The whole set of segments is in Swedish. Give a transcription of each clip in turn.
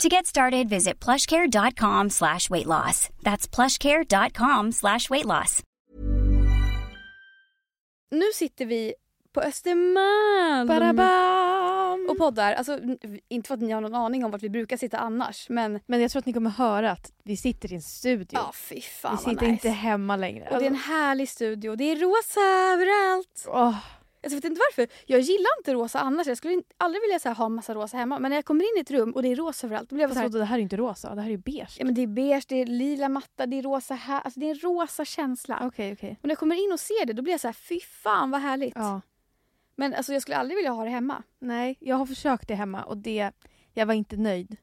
To get started, visit plushcare.com slash weight loss. That's plushcare.com slash weight loss. Nu sitter vi på Östermalm Badabam! och poddar. Alltså, inte för att ni har någon aning om vart vi brukar sitta annars men Men jag tror att ni kommer höra att vi sitter i en studio. ja fy fan vi sitter nice. inte hemma längre. Och det är en härlig studio. Det är rosa överallt. Åh, Alltså, jag vet inte varför. Jag gillar inte rosa annars. Jag skulle aldrig vilja så här, ha massa rosa hemma. Men när jag kommer in i ett rum och det är rosa överallt då blir jag fast så här, det här är inte rosa, det här är ju beige. ja, men Det är beige, det är lila matta, det är rosa här. Alltså, det är en rosa känsla. Okej, okej. Och när jag kommer in och ser det då blir jag så här, fy fan vad härligt. Ja. Men alltså, jag skulle aldrig vilja ha det hemma. Nej, jag har försökt det hemma och det, jag var inte nöjd.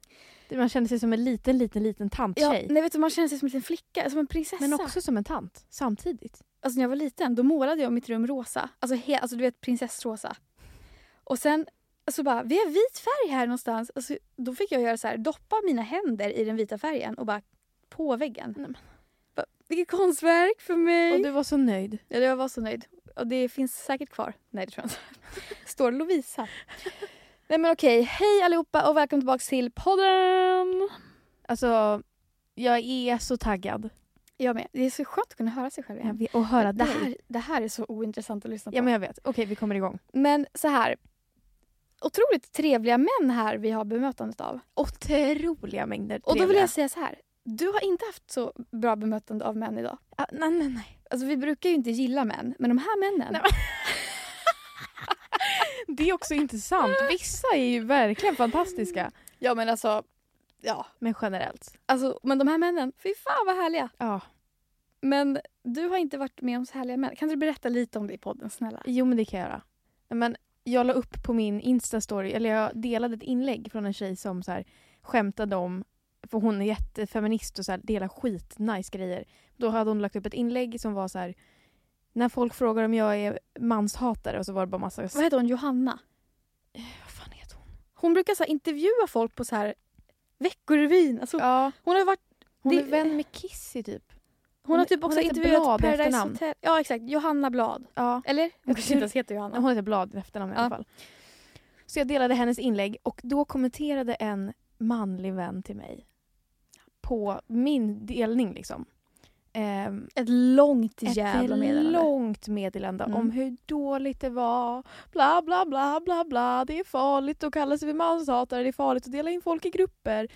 Man kände sig som en liten, liten, liten Ja, tanttjej. nej, vet du, man känner sig som en liten flicka, som en prinsessa. men också som en tant samtidigt. Alltså när jag var liten då målade jag mitt rum rosa. Alltså, he, alltså du vet prinsessrosa. Och sen så bara, vi har vit färg här någonstans. Alltså, då fick jag göra så här, doppa mina händer i den vita färgen och bara på väggen. Nej, men. Bara, Vilket konstverk för mig! Och du var så nöjd. Ja, jag var så nöjd. Och det finns säkert kvar. Nej det tror jag inte. Står Lovisa. Nej men okej, hej allihopa och välkommen tillbaka till podden! Alltså, jag är så taggad. Jag med. Det är så skönt att kunna höra sig själv igen. vet- Och höra det, dig. här, det här är så ointressant att lyssna på. Ja men jag vet. Okej, vi kommer igång. Men så här. Otroligt trevliga män här vi har bemötandet av. Otroliga mängder Och då vill trevliga. jag säga så här. Du har inte haft så bra bemötande av män idag. Ah, nej, nej, nej. Alltså vi brukar ju inte gilla män, men de här männen. Nej, Det är också intressant. Vissa är ju verkligen fantastiska. Ja men alltså, ja. Men generellt. Alltså, men de här männen, fy fan vad härliga. Ja. Men du har inte varit med om så härliga män. Kan du berätta lite om det i podden snälla? Jo men det kan jag göra. Men jag la upp på min Insta-story, eller jag delade ett inlägg från en tjej som så här skämtade om, för hon är jättefeminist och så här delar skitnice grejer. Då hade hon lagt upp ett inlägg som var så här när folk frågar om jag är manshatare och så var det bara massa... Vad heter hon? Johanna? Vad fan heter hon? Hon brukar så här, intervjua folk på så här Veckorevyn. Alltså, Ja, hon har varit hon det- är vän med Kissy typ. hon, Hon- har typ också intervjuat Blad i Paradise efternamn. Hotel. Ja exakt, Johanna Blad. Ja. Eller? Hon kanske inte ens heter Johanna. Hon heter Blad i efternamn i Ja. alla fall. Så jag delade hennes inlägg och då kommenterade en manlig vän till mig på min delning liksom. Ehm, Ett långt ett jävla meddelande. långt meddelande Mm. om hur dåligt det var. Bla bla bla bla bla. Det är farligt att kalla sig för manshatare. Det är farligt att dela in folk i grupper.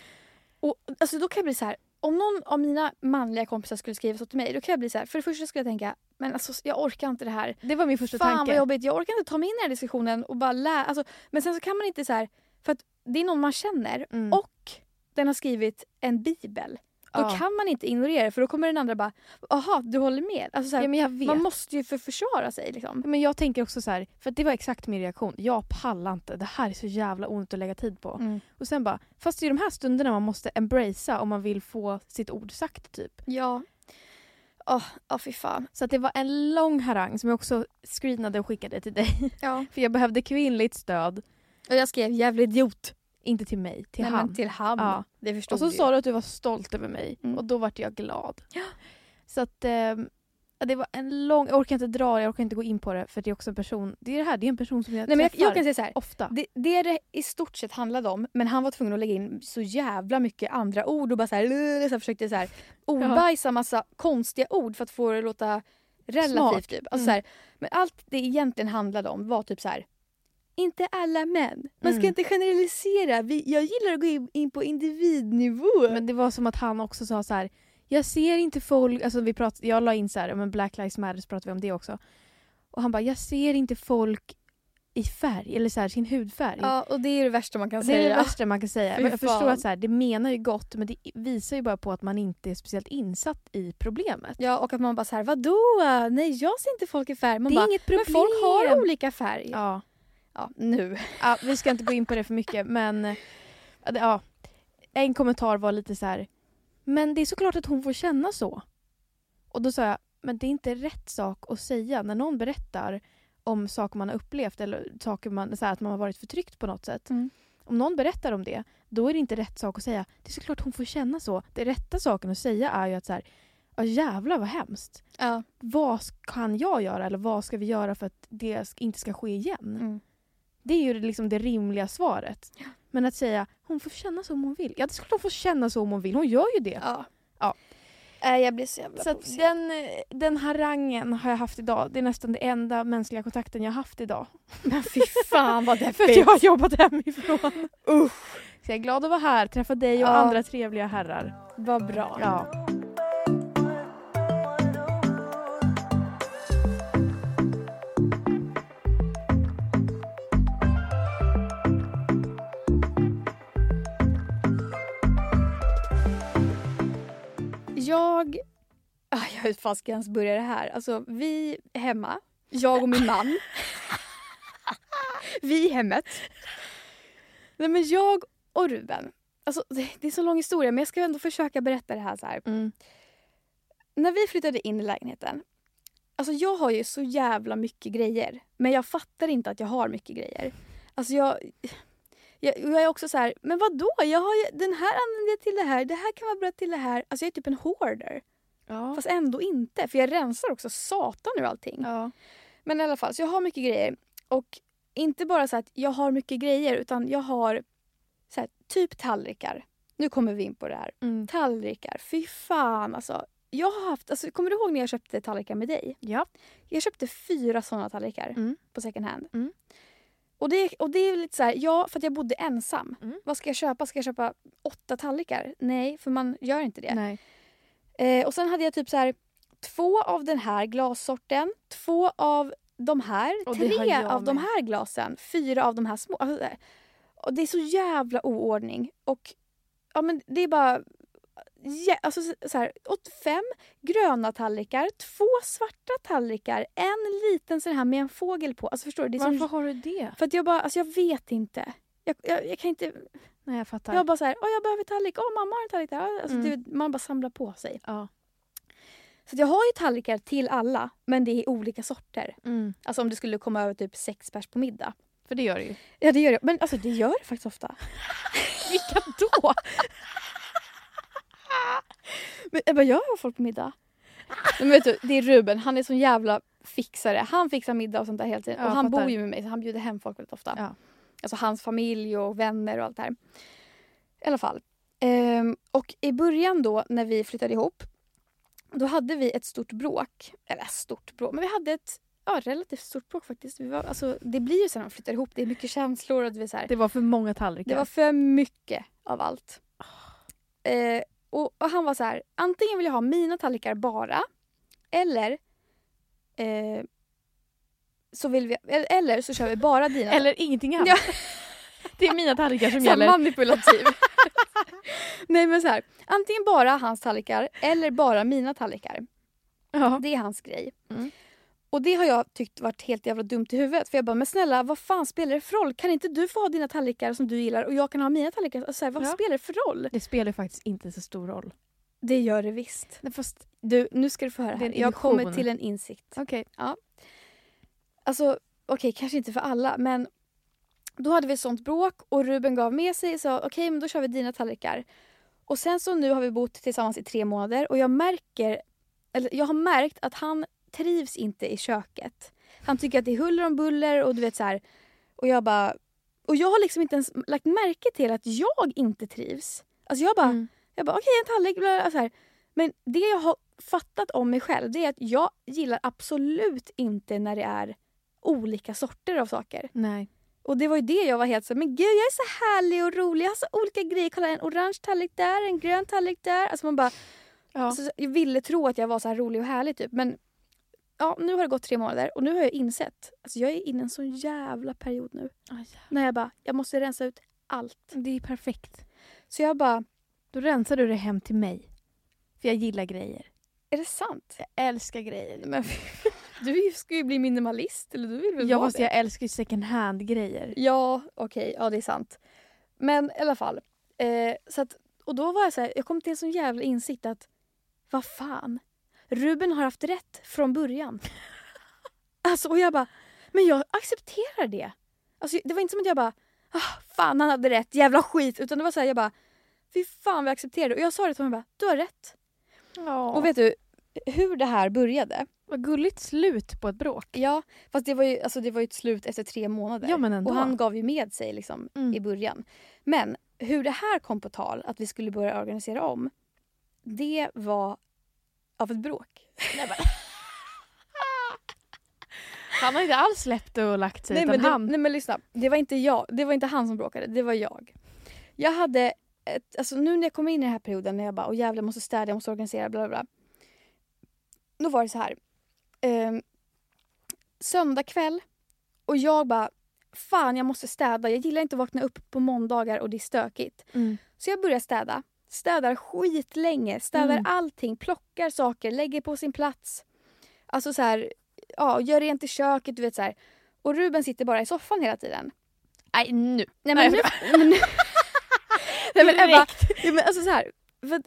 Och, alltså, då kan jag bli så här. Om någon av mina manliga kompisar skulle skriva så till mig, då kan jag bli så här. För det första skulle jag tänka, men alltså, jag orkar inte det här. Det var min första Fan tanke. vad jobbigt, jag orkar inte ta mig in i den här diskussionen och bara lära. Alltså, men sen så kan man inte så här, för att det är någon man känner Mm. och den har skrivit en bibel. Då Ja. kan man inte ignorera det för då kommer den andra bara, aha du håller med. Alltså, så här, ja, man måste ju för försvara sig liksom. Men jag tänker också så här, för det var exakt min reaktion. Jag pallar inte. Det här är så jävla onödigt att lägga tid på. Mm. Och sen bara, fast det är de här stunderna man måste embracea om man vill få sitt ord sagt typ. Ja. Åh, oh, fy fan. Så att det var en lång harang som jag också screenade och skickade till dig. Ja. För jag behövde kvinnligt stöd. Och jag skrev jävla idiot. Inte till mig, till Nej, han. Till han. Ja. Det förstod och så sa du att du var stolt över mig Mm. och då vart jag glad. Ja. Så att ja, det var en lång, jag orkar inte dra jag orkar inte gå in på det för det är också en person, det är det här, det är en person som jag Nej, men jag, träffar jag kan säga så här. ofta. Det, det det i stort sett handlade om, men han var tvungen att lägga in så jävla mycket andra ord och bara så här, så här försökte så här, ordbajsa massa konstiga ord för att få det att låta relativt. Smart. Typ. Alltså, Mm. så här, men allt det egentligen handlade om var typ så här. Inte alla män. Man ska Mm. inte generalisera. Vi, jag gillar att gå in, på individnivå. Men det var som att han också sa så här. Jag ser inte folk, alltså vi prat, jag la in så här, men Black Lives Matter så pratade vi om det också. Och han bara, jag ser inte folk i färg, eller så här, sin hudfärg. ja, och det är det värsta man kan det säga. är det värsta man kan säga. Men jag förstår att så här, det menar ju gott men det visar ju bara på att man inte är speciellt insatt i problemet. Ja, och att man bara så här, vadå? Nej, jag ser inte folk i färg. Man det är bara, inget problem. men folk har olika färg. Ja. Ja, nu. ja, vi ska inte gå in på det för mycket men ja, en kommentar var lite så här. Men det är såklart att hon får känna så. Och då sa jag, Men det är inte rätt sak att säga när någon berättar om saker man har upplevt eller saker man, så här, att man har varit förtryckt på något sätt. Mm. Om någon berättar om det, då är det inte rätt sak att säga. Det är såklart hon får känna så. Det rätta saken att säga är ju att så här, ja jävlar vad hemskt. Ja. Vad kan jag göra eller vad ska vi göra för att det inte ska ske igen? Mm. Det är ju liksom det rimliga svaret. Ja. Men att säga hon får känna så om hon vill. Ja det klart hon får känna så om hon vill. Hon gör ju det. Ja. Ja. Äh, jag blir så jävla Så den, den harangen har jag haft idag. Det är nästan den enda mänskliga kontakten jag har haft idag. Men fy fan vad För att deppigt. jag har jobbat hemifrån. Usch. Så jag är glad att vara här, träffa dig och Ja. andra trevliga herrar. Vad bra. Ja. Jag... Ah, jag vet fan ska jag ens börja det här? Alltså vi hemma, jag och min man. vi i hemmet. Nej men jag och Ruben. Alltså det, det är så lång historia men jag ska ändå försöka berätta det här så här. Mm. När vi flyttade in i lägenheten. Alltså jag har ju så jävla mycket grejer. Men jag fattar inte att jag har mycket grejer. Alltså jag... Jag, jag är också så här, men vad då? Jag har den här använder jag till det här, det här kan vara bra till det här. Alltså jag är typ en hoarder. Ja. Fast ändå inte, för jag rensar också satan ur allting. ja. Men i alla fall, så jag har mycket grejer. Och inte bara så att jag har mycket grejer, utan jag har så här, typ tallrikar. Nu kommer vi in på det här. Mm. Tallrikar, fy fan alltså. Jag har haft, alltså, kommer du ihåg när jag köpte tallrikar med dig? ja. Jag köpte fyra såna tallrikar Mm. på second hand. Mm. Och, det, och det är lite så här, ja för att jag bodde ensam. Mm. Vad ska jag köpa? Ska jag köpa åtta tallrikar? Nej, för man gör inte det. Nej. Eh, och sen hade jag typ så här två av den här glassorten, två av de här, Och tre av de med. här glasen, fyra av de här små. Alltså, och det är så jävla oordning. Och ja, men det är bara... Ja, alltså, så- här, åt fem gröna tallrikar, två svarta tallrikar, en liten sån här med en fågel på. Alltså förstår du? Varför som, har du det? för att jag bara, alltså jag vet inte. Jag, jag, jag kan inte... Nej jag fattar. Jag bara så här, åh jag behöver tallrik, åh mamma har en tallrik där. Alltså, Mm. det, man bara samlar på sig. Ja. Så jag har ju tallrikar till alla, men det är olika sorter. Mm. Alltså om det skulle komma över typ sex pers på middag. För det gör det ju. Ja det gör det, men alltså det gör det faktiskt ofta. Vilka då? Men jag bara, jag har folk på middag. Men vet du, det är Ruben, han är sån jävla fixare. Han fixar middag och sånt där hela tiden. Ja, och han fattar. bor ju med mig så han bjuder hem folk väldigt ofta. Ja. Alltså hans familj och vänner och allt det här. I alla fall. Ehm, och i början då när vi flyttade ihop. Då hade vi ett stort bråk. Eller stort bråk, men vi hade ett ja, relativt stort bråk faktiskt. Vi var, alltså, det blir ju så när man flyttar ihop. Det är mycket känslor och det, så här, Det var för många tallrikar. det var för mycket av allt. Eh, och, och han var så här, antingen vill jag ha mina tallrikar bara. Eller eh, så vill vi, eller, så kör vi bara dina. Eller ingenting alls. Ja. Det är mina tallrikar som Så gäller. manipulativ. Nej men så här, antingen bara hans tallrikar eller bara mina tallrikar. Ja. Det är hans grej. Mm. Och det har jag tyckt varit helt jävla dumt i huvudet. För jag bara, men snälla vad fan spelar det för roll? Kan inte du få ha dina tallrikar som du gillar och jag kan ha mina tallrikar? Alltså, så här, vad Ja. spelar det för roll? Det spelar faktiskt inte så stor roll. Det gör det visst. Nej, Fast, Du, nu ska du få höra här. Jag kommer illusion. till en insikt. okej. Alltså, okej, kanske inte för alla, men då hade vi ett sånt bråk och Ruben gav med sig och sa okej, men då kör vi dina tallrikar. Och sen så nu har vi bott tillsammans i tre månader och jag märker, eller jag har märkt att han trivs inte i köket. Han tycker att det är huller om buller och du vet så här. Och jag bara, och jag har liksom inte ens lagt märke till att jag inte trivs. Alltså jag bara, Mm. jag bara okej en tallrik, bla, bla, så här. Men det jag har fattat om mig själv det är att jag gillar absolut inte när det är olika sorter av saker. Nej. Och det var ju det jag var helt så men gud jag är så härlig och rolig, jag har så olika grejer. Kolla en orange tallrik där, en grön tallrik där. Alltså man bara, Ja. alltså, jag ville tro att jag var så här rolig och härlig typ men ja, nu har det gått tre månader och nu har jag insett, alltså jag är inne i en sån jävla period nu. Aj, När jag bara, jag måste rensa ut allt. Det är perfekt. Så jag bara, Då rensar du det hem till mig. För jag gillar grejer. är det sant? Jag älskar grejer. Men, du ska ju bli minimalist eller du vill väl Jag, vara måste, det? jag älskar ju second hand-grejer. Ja, okej. Ja, det är sant. Men i alla fall. Eh, så att, och då var jag så här, jag kom till en sån jävla insikt att vad fan. Ruben har haft rätt från början. Alltså, och jag bara, men jag accepterar det. Alltså, det var inte som att jag bara, ah, fan han hade rätt, jävla skit. Utan det var så här, jag bara, fy fan vi accepterar det. Och jag sa det till honom, jag bara, du har rätt. Ja. Och vet du hur det här började? Vad gulligt slut på ett bråk. Ja, fast det var ju, alltså, det var ju ett slut efter tre månader. Ja, men ändå. Och han gav ju med sig liksom, Mm. i början. Men hur det här kom på tal, att vi skulle börja organisera om, det var av ett bråk. Han har inte alls släppt det och lagt sig Nej utan men, det, han... nej men lyssna, det var inte jag, det var inte han som bråkade, det var jag. Jag hade, ett, alltså nu när jag kom in i den här perioden när jag bara, åh jävlar jag måste städa, jag måste organisera, bla bla bla. Då var det så här. Eh, söndag kväll och jag bara, fan jag måste städa, jag gillar inte att vakna upp på måndagar och det är stökigt. Mm. Så jag börjar städa. Städar skitlänge, städar Mm. allting, plockar saker, lägger på sin plats. Alltså så här, ja, gör rent i köket, du vet så här. Och Ruben sitter bara i soffan hela tiden. Nej nu. Nej men, nu, jag men, nu, nej, men Ebba, ja, men alltså så här, för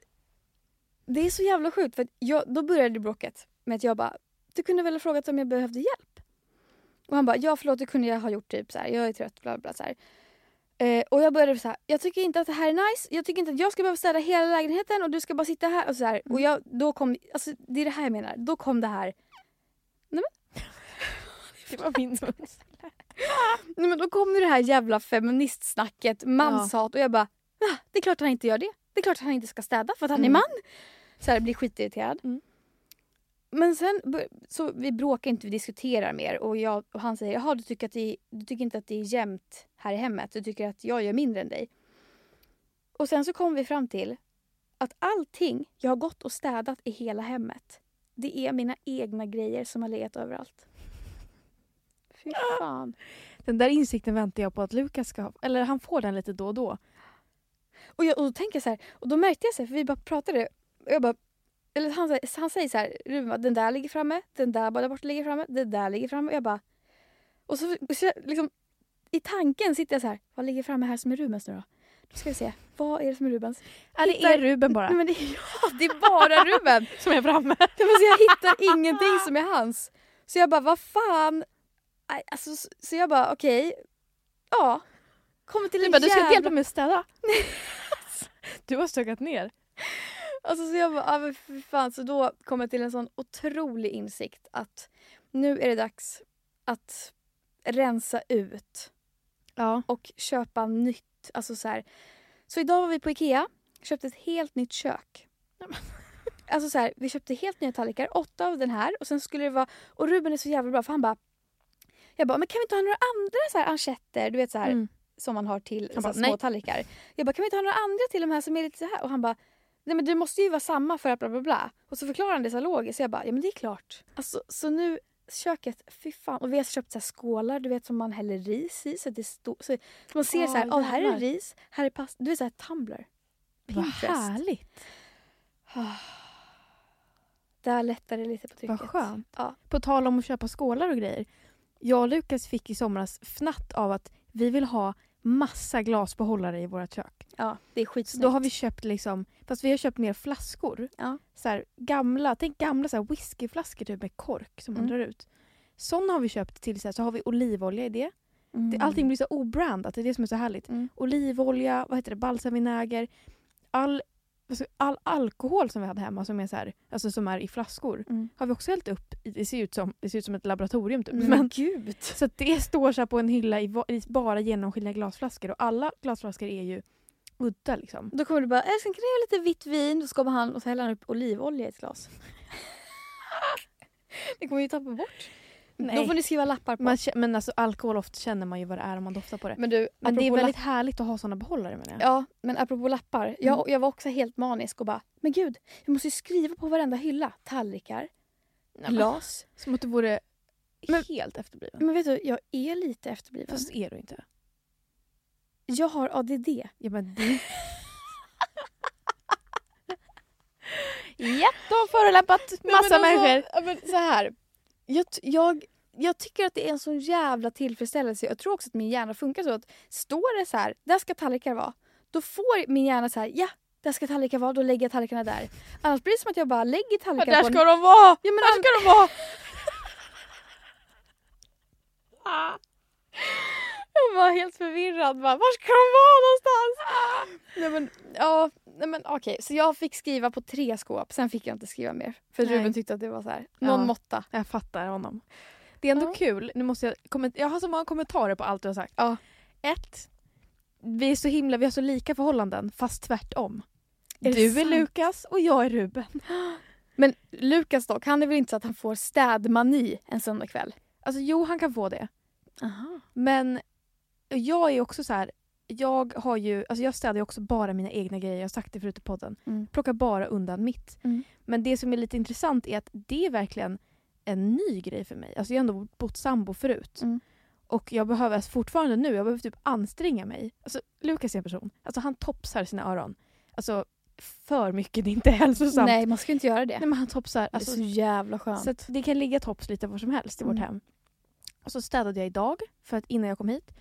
det är så jävla sjukt för jag, då började bråket med att jag bara, du kunde väl ha frågat om jag behövde hjälp? Och han bara, ja förlåt det kunde jag ha gjort typ så här, jag är trött bla bla så här. Eh, och jag började så här, jag tycker inte att det här är nice, jag tycker inte att jag ska behöva städa hela lägenheten och du ska bara sitta här och så här. Och jag, då kom, alltså det är det här jag menar, då kom det här, Det var min mun. nej men då kom det här jävla feministsnacket, manshat och jag bara, ah, det är klart han inte gör det. Det är klart han inte ska städa för att han är Mm. man. Så här, blir skitirriterad. Mm. Men sen, så vi bråkar inte, vi diskuterar mer och, jag, och han säger jaha du tycker, att det, du tycker inte att det är jämnt här i hemmet, du tycker att jag gör mindre än dig. Och sen så kom vi fram till att allting jag har gått och städat i hela hemmet, det är mina egna grejer som har legat överallt. Fy fan. Den där insikten väntar jag på att Lukas ska ha. Eller han får den lite då och då. Och, jag, och då tänker jag så här, och då märkte jag så här, för vi bara pratade, och jag bara, eller han, säger- han säger så här, Ruben den där ligger framme, den där bara där borta ligger framme, den där ligger framme. Och jag bara, och så, så liksom, i tanken sitter jag så här, vad ligger framme här som är Rubens nu då? Då ska vi se, vad är det som är Rubens? Ja, det Hittar- är Ruben bara men det, ja, det är bara Ruben! som är framme. Ja, men så jag hittar ingenting som är hans. Så jag bara, vad fan? Alltså, så- så jag bara, okej, ja. Kommer till Du en bara, du ska inte jävla- hjälpa mig att städa. du har stökat ner. Alltså så jag bara, ah, fy fan. Så då kom jag till en sån otrolig insikt att nu är det dags att rensa ut Ja. och köpa nytt. Alltså så, här. så idag var vi på Ikea, köpte ett helt nytt kök. Alltså så här, vi köpte helt nya tallrikar, åtta av den här och sen skulle det vara, och Ruben är så jävla bra för han bara jag bara, men kan vi inte ha några andra så här anchetter, du vet så här, Mm. som man har till Han så bara, här, nej. små tallrikar. Jag bara, kan vi inte ha några andra till de här som är lite så här? Och han bara, nej men det måste ju vara samma för att bla bla bla. Och så förklarar han det så logiskt. Så jag bara, ja men det är klart. Alltså, så nu, köket, fy fan. Och vi har köpt så här skålar du vet som man häller ris i. Så, det står, så, man ser Åh, så här, oh, här är ris, här är pasta. Du vet så här tumbler. Vad Pinterest. härligt. Där lättar det lite på trycket. Vad skönt. Ja. På tal om att köpa skålar och grejer. Jag och Lukas fick i somras fnatt av att vi vill ha massa glasbehållare i vårt kök. ja, det är skitsnyggt. då har vi köpt liksom, fast vi har köpt mer flaskor. Ja. Så här, gamla, tänk gamla så här whiskyflaskor typ med kork som man Mm. drar ut. Sådana har vi köpt till så, här, så har vi olivolja i det. Mm. det. Allting blir så obrandat, det är det som är så härligt. Mm. Olivolja, vad heter det, balsamvinäger. All, alltså, all alkohol som vi hade hemma som är, så här, alltså, som är i flaskor Mm. har vi också hällt upp. i- Det ser ut som, det ser ut som ett laboratorium typ. Men, Men, gud. så det står så här på en hylla i, i bara genomskinliga glasflaskor och alla glasflaskor är ju udda liksom. Då kommer du bara, älskling kan jag ha lite vitt vin? Då ska han och så häller han upp olivolja i ett glas. det kommer vi ju tappa bort. Nej. Då får ni skriva lappar på. Man, men alltså alkohol ofta känner man ju vad det är om man doftar på det. men du, Men det är väldigt härligt att ha såna behållare menar jag. Ja, men apropå lappar. Jag, Mm. jag var också helt manisk och bara, men gud, vi måste ju skriva på varenda hylla. Tallrikar, Nej, glas. Som att du vore Men- helt efterbliven. Men vet du, jag är lite efterbliven. Fast är du inte. Jag har ADD. Ja, men det... ja, då har förolämpat massa människor. Ja, men så här. Jag, jag, jag tycker att det är en sån jävla tillfredsställelse. Jag tror också att min hjärna funkar så att står det så här, där ska tallrikar vara. Då får min hjärna så här, ja, där ska tallrikar vara, då lägger jag tallrikarna där. Annars blir det som att jag bara lägger Ja, tallrikar där på ska de vara! Ja, men där ska de vara! Jag var helt förvirrad. Bara, Var ska de vara någonstans? Nej men, ja, nej men okej. Så jag fick skriva på tre skåp, sen fick jag inte skriva mer. För Nej. Ruben tyckte att det var så här, någon Ja. måtta. Jag fattar honom. Det är ändå Ja. kul. Nu måste jag, jag har så många kommentarer på allt du har sagt. Ja. Ett. Vi är så himla, vi har så lika förhållanden fast tvärtom. Är du är sant? Lukas och jag är Ruben. Men Lukas dock, han är väl inte så att han får städmani en söndagkväll? Alltså jo, han kan få det. Aha. Men jag är också så här. Jag har ju, alltså jag städar ju också bara mina egna grejer. Jag har sagt det förut i podden. Mm. Plockar bara undan mitt. Mm. Men det som är lite intressant är att det är verkligen en ny grej för mig. Alltså jag har ändå bott sambo förut. Mm. Och jag behöver alltså fortfarande nu, jag behöver typ anstränga mig. Alltså Lukas är en person, alltså han topsar sina öron. Alltså för mycket, det är inte hälsosamt. Nej, man ska inte göra det. Nej men han topsar. det är Alltså, så jävla skönt. så det kan ligga tops lite var som helst i vårt Mm. hem. Och så städade jag idag för att innan jag kom hit.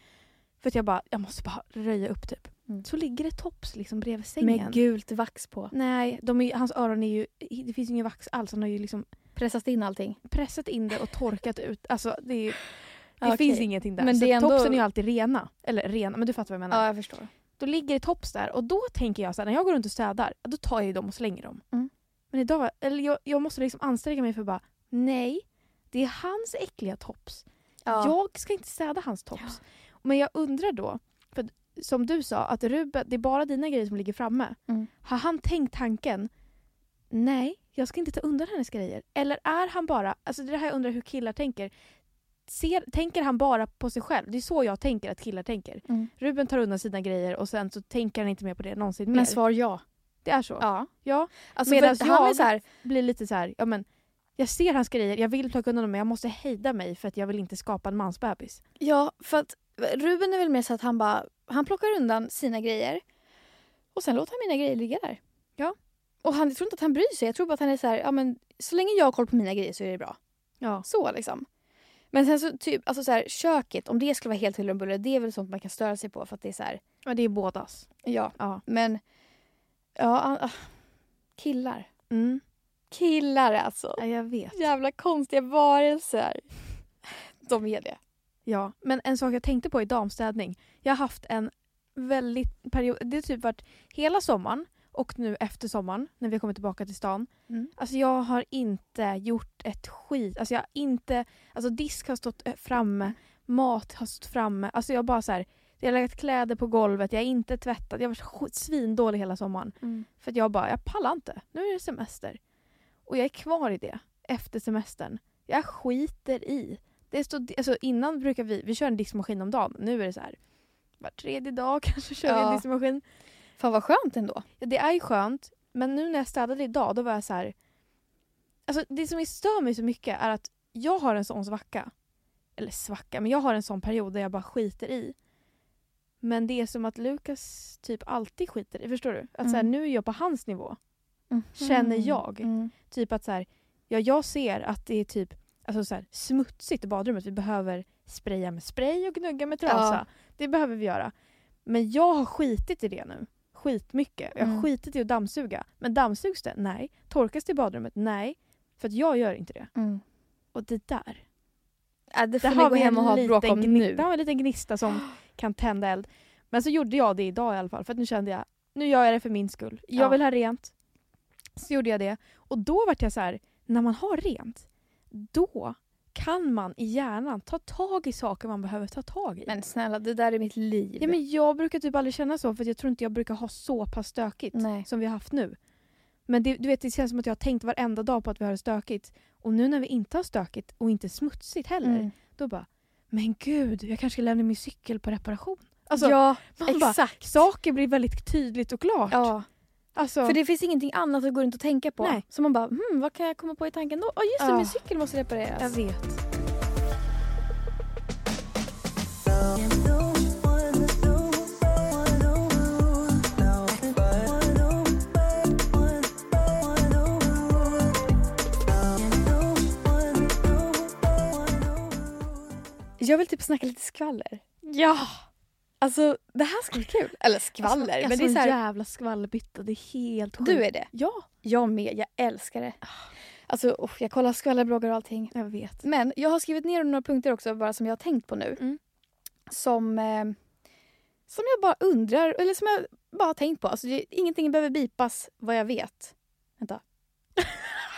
För att jag bara, jag måste bara röja upp typ. Mm. Så ligger det tops liksom bredvid sängen. Med gult vax på. Nej, är, hans öron är ju, det finns ju ingen vax alls. Han har ju liksom Pressat in allting. pressat in det och torkat ut. Alltså det, ju- det Okej. finns ingenting där. Men det är ändå- topsen är ju alltid rena. Eller rena, men du fattar vad jag menar. Ja, jag förstår. Då ligger det tops där och då tänker jag så här, när jag går runt och städar, då tar jag ju dem och slänger dem. Mm. Men idag, eller jag, jag måste liksom anstränga mig för bara, nej, det är hans äckliga tops. Ja. Jag ska inte städa hans tops. Men jag undrar då, för som du sa, att Ruben, det är bara dina grejer som ligger framme. Mm. Har han tänkt tanken, nej, jag ska inte ta undan hennes grejer? Eller är han bara, alltså det är det här jag undrar hur killar tänker. Ser, tänker han bara på sig själv? Det är så jag tänker att killar tänker. Mm. Ruben tar undan sina grejer och sen så tänker han inte mer på det någonsin mer. Men svar ja. det är så? Ja. Ja. Alltså, Medans för han är jag- så här, Blir lite så här, ja men jag ser hans grejer, jag vill plocka undan dem men jag måste hejda mig för att jag vill inte skapa en mansbebis. Ja, för att Ruben är väl mer så att han bara han plockar undan sina grejer och sen låter han mina grejer ligga där. Ja. Och han, jag tror inte att han bryr sig. Jag tror bara att han är så här, ja men så länge jag har koll på mina grejer så är det bra. Ja. Så liksom. Men sen så typ, alltså så här, köket, om det skulle vara helt huller om buller, det är väl sånt man kan störa sig på för att det är så här, Men det är bådas. ja. Ja. Men, ja, ah, killar. Mm. Killar alltså. ja, jag vet. Jävla konstiga varelser. De är det. Ja, men en sak jag tänkte på i damstädning. Jag har haft en väldigt period, det har typ varit hela sommaren och nu efter sommaren när vi kommer tillbaka till stan. Mm. Alltså jag har inte gjort ett skit. Alltså jag har inte, alltså disk har stått eh, framme, mat har stått framme. Alltså jag har bara så här, jag har lagt kläder på golvet, jag har inte tvättat. Jag har varit svindålig hela sommaren. Mm. För att jag bara, jag pallar inte. Nu är det semester. Och jag är kvar i det efter semestern. Jag skiter i. Det står, alltså innan brukar vi, vi kör en diskmaskin om dagen. Nu är det så här, var tredje dag kanske kör vi Ja. en diskmaskin. Fan vad skönt ändå. Ja, det är ju skönt, men nu när jag städade idag då var jag så här. Alltså det som stör mig så mycket är att jag har en sån svacka. Eller svacka, men jag har en sån period där jag bara skiter i. Men det är som att Lukas typ alltid skiter i. Förstår du? Att så här, Mm. nu är jag på hans nivå. Känner jag. Mm. Typ att så här, ja, jag ser att det är typ alltså så här, smutsigt i badrummet. Vi behöver spraya med spray och gnugga med trasa. Ja. Det behöver vi göra. Men jag har skitit i det nu. Skitmycket. Jag har Mm. skitit i att dammsuga. Men dammsugs det? Nej. Torkas det i badrummet? Nej. För att jag gör inte det. Mm. Och det där. Äh, det får Där ni gå hem och ha bråk om nu. Där har vi en liten gnista som kan tända eld. Men så gjorde jag det idag i alla fall. För att nu kände jag, nu gör jag det för min skull. Jag Ja. vill ha rent. Så gjorde jag det. Och då vart jag så här, när man har rent, då kan man i hjärnan ta tag i saker man behöver ta tag i. Men snälla, det där är mitt liv. ja, men jag brukar typ aldrig känna så för jag tror inte jag brukar ha så pass stökigt Nej. som vi har haft nu. Men det, du vet, det känns som att jag har tänkt varenda dag på att vi har det stökigt. Och nu när vi inte har stökigt och inte smutsigt heller, Mm. då bara Men gud, jag kanske ska lämna min cykel på reparation. Alltså, ja, man bara, exakt. saker blir väldigt tydligt och klart. Ja, Alltså, för det finns ingenting annat att gå runt och tänka på. Nej. Så man bara, hmm, vad kan jag komma på i tanken då? Ja just det, Ja. min cykel måste repareras. jag vet. Jag vill typ snacka lite skvaller. Ja! Alltså det här ska bli kul. Eller skvaller. Alltså, men det är en så här, jävla skvallerbytta. Det är helt sjukt. du är det. Ja, Jag med. Jag älskar det. Alltså oh, jag kollar skvallerbloggar och allting. jag vet. Men jag har skrivit ner några punkter också bara som jag har tänkt på nu. Mm. Som, eh, som jag bara undrar, eller som jag bara har tänkt på. Alltså, det, ingenting behöver bipas vad jag vet. Vänta.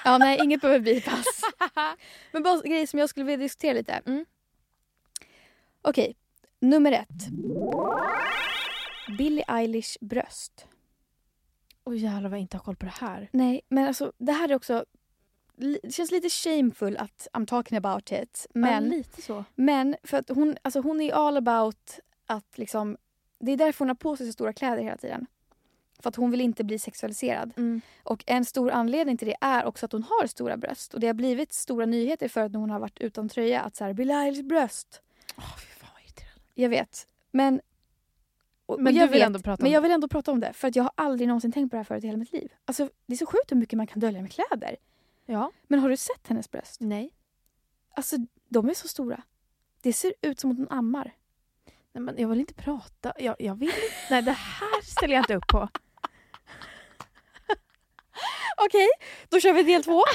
Ja, nej, inget behöver bipas. Men bara grejer som jag skulle vilja diskutera lite. Mm. Okej, nummer ett. Billie Eilish bröst. Åh jävlar vad jag inte har koll på det här. Nej, men alltså det här är också... Det känns lite shameful att I'm talking about it. Men, ja, lite så. men för att hon, alltså hon är all about att liksom... Det är därför hon har på sig så stora kläder hela tiden. För att hon vill inte bli sexualiserad. Mm. Och en stor anledning till det är också att hon har stora bröst. Och det har blivit stora nyheter för att hon har varit utan tröja. Att så här, Billie Eilish bröst. Åh fy fan vad irriterande. Jag vet. Men... och- Men och jag vill vet, ändå prata om Men jag vill ändå prata om det. För att jag har aldrig någonsin tänkt på det här förut i hela mitt liv. Alltså, det är så sjukt hur mycket man kan dölja med kläder. Ja. Men har du sett hennes bröst? Nej. Alltså, de är så stora. Det ser ut som att hon ammar. Nej men jag vill inte prata. Jag, jag vill inte. Nej det här ställer jag inte upp på. Okej, då kör vi del två.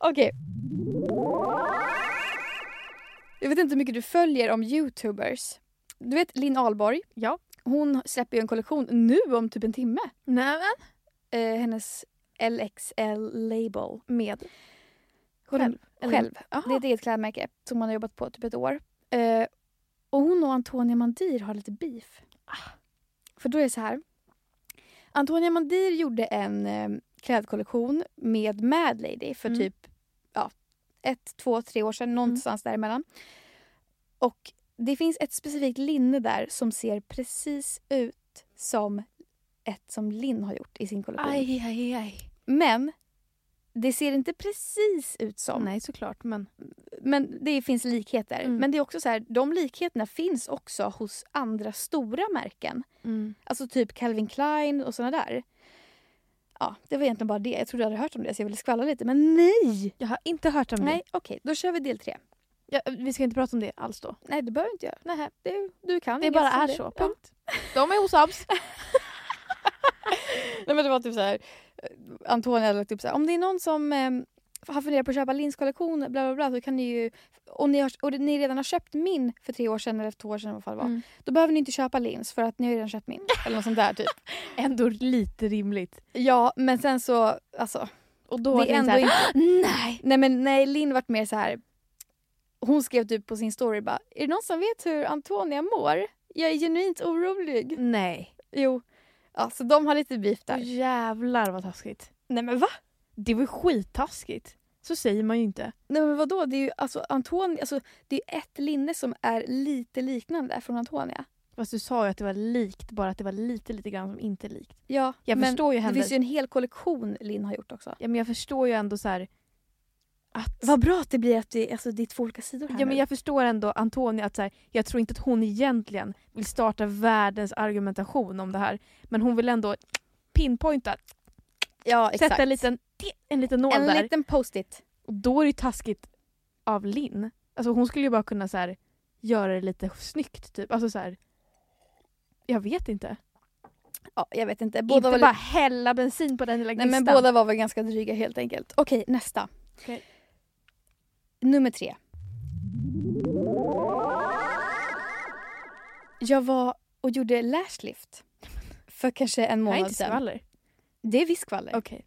Okej. Jag vet inte hur mycket du följer om youtubers. Du vet Linn Ahlborg? Ja. Hon släpper ju en kollektion nu om typ en timme. Nej men. Eh, hennes LXL label. Med. Hon- Själv? Själv. Jaha. Det är ett eget klädmärke som man har jobbat på typ ett år. Eh, och hon och Antonia Mandir har lite beef. För då är det så här. Antonia Mandir gjorde en eh, klädkollektion med Mad Lady för Mm. typ ett, två, tre år sedan. Någonstans däremellan. Och det finns ett specifikt linne där som ser precis ut som ett som Linn har gjort i sin kollektion. Aj, aj, aj. Men det ser inte precis ut som. Nej såklart men. Men det finns likheter. Mm. Men det är också så här, de likheterna finns också hos andra stora märken. Mm. Alltså typ Calvin Klein och såna där. Ja, det var egentligen bara det. Jag trodde jag hade hört om det så jag ville skvallra lite. Men nej! Jag har inte hört om Nej, okej. Då kör vi del tre. det. Ja, vi ska inte prata om det alls då. Nej, det behöver vi inte göra. Nej. Det, du kan Det inget bara om är det. så. Ja. Punkt. De är osams. Nej, men det var typ så här. eh, Antonija hade lagt upp så här. Om det är någon som eh, har funderat på att köpa Linns kollektion bla bla bla så kan ni ju och ni, har, och ni redan har köpt min för tre år sedan eller två år sedan vad det var. Mm. Då behöver ni inte köpa Linns för att ni har redan köpt min. Eller något sånt där typ. Ändå lite rimligt. Ja men sen så alltså. Och då det är ändå här, inte, Nej! nej men nej Linn vart mer så här. Hon skrev typ på sin story bara. Är det någon som vet hur Antonia mår? Jag är genuint orolig. Nej. Jo. Ja, så de har lite beef där. jävlar vad taskigt. Nej men va? Det var skittaskigt. Så säger man ju inte. Nej men vadå? Det är ju alltså Antonia, alltså det är ett linne som är lite liknande från Antonia. Fast du sa ju att det var likt, bara att det var lite lite grann som inte likt. Ja, Jag men förstår ju det henne. finns ju en hel kollektion Linn har gjort också. Ja, men jag förstår ju ändå så här att... Vad bra att det blir att det, alltså, det är två olika sidor här Ja, men nu. jag förstår ändå Antonia att så här, jag tror inte att hon egentligen vill starta världens argumentation om det här. Men hon vill ändå pinpointa, ja exakt. sätta en liten, en liten nål en där. liten post-it. Och då är det ju taskigt av Linn. Alltså hon skulle ju bara kunna så här, göra det lite snyggt typ. Alltså så här, jag vet inte. Ja, jag vet inte. Båda inte var bara hälla bensin på den lilla nej, gnistan. men båda var väl ganska dryga helt enkelt. Okej, nästa. Okej. Nummer tre. Jag var och gjorde lashlift. För kanske en Det här är månad inte sedan. skvaller. Det är visst skvaller. Okej.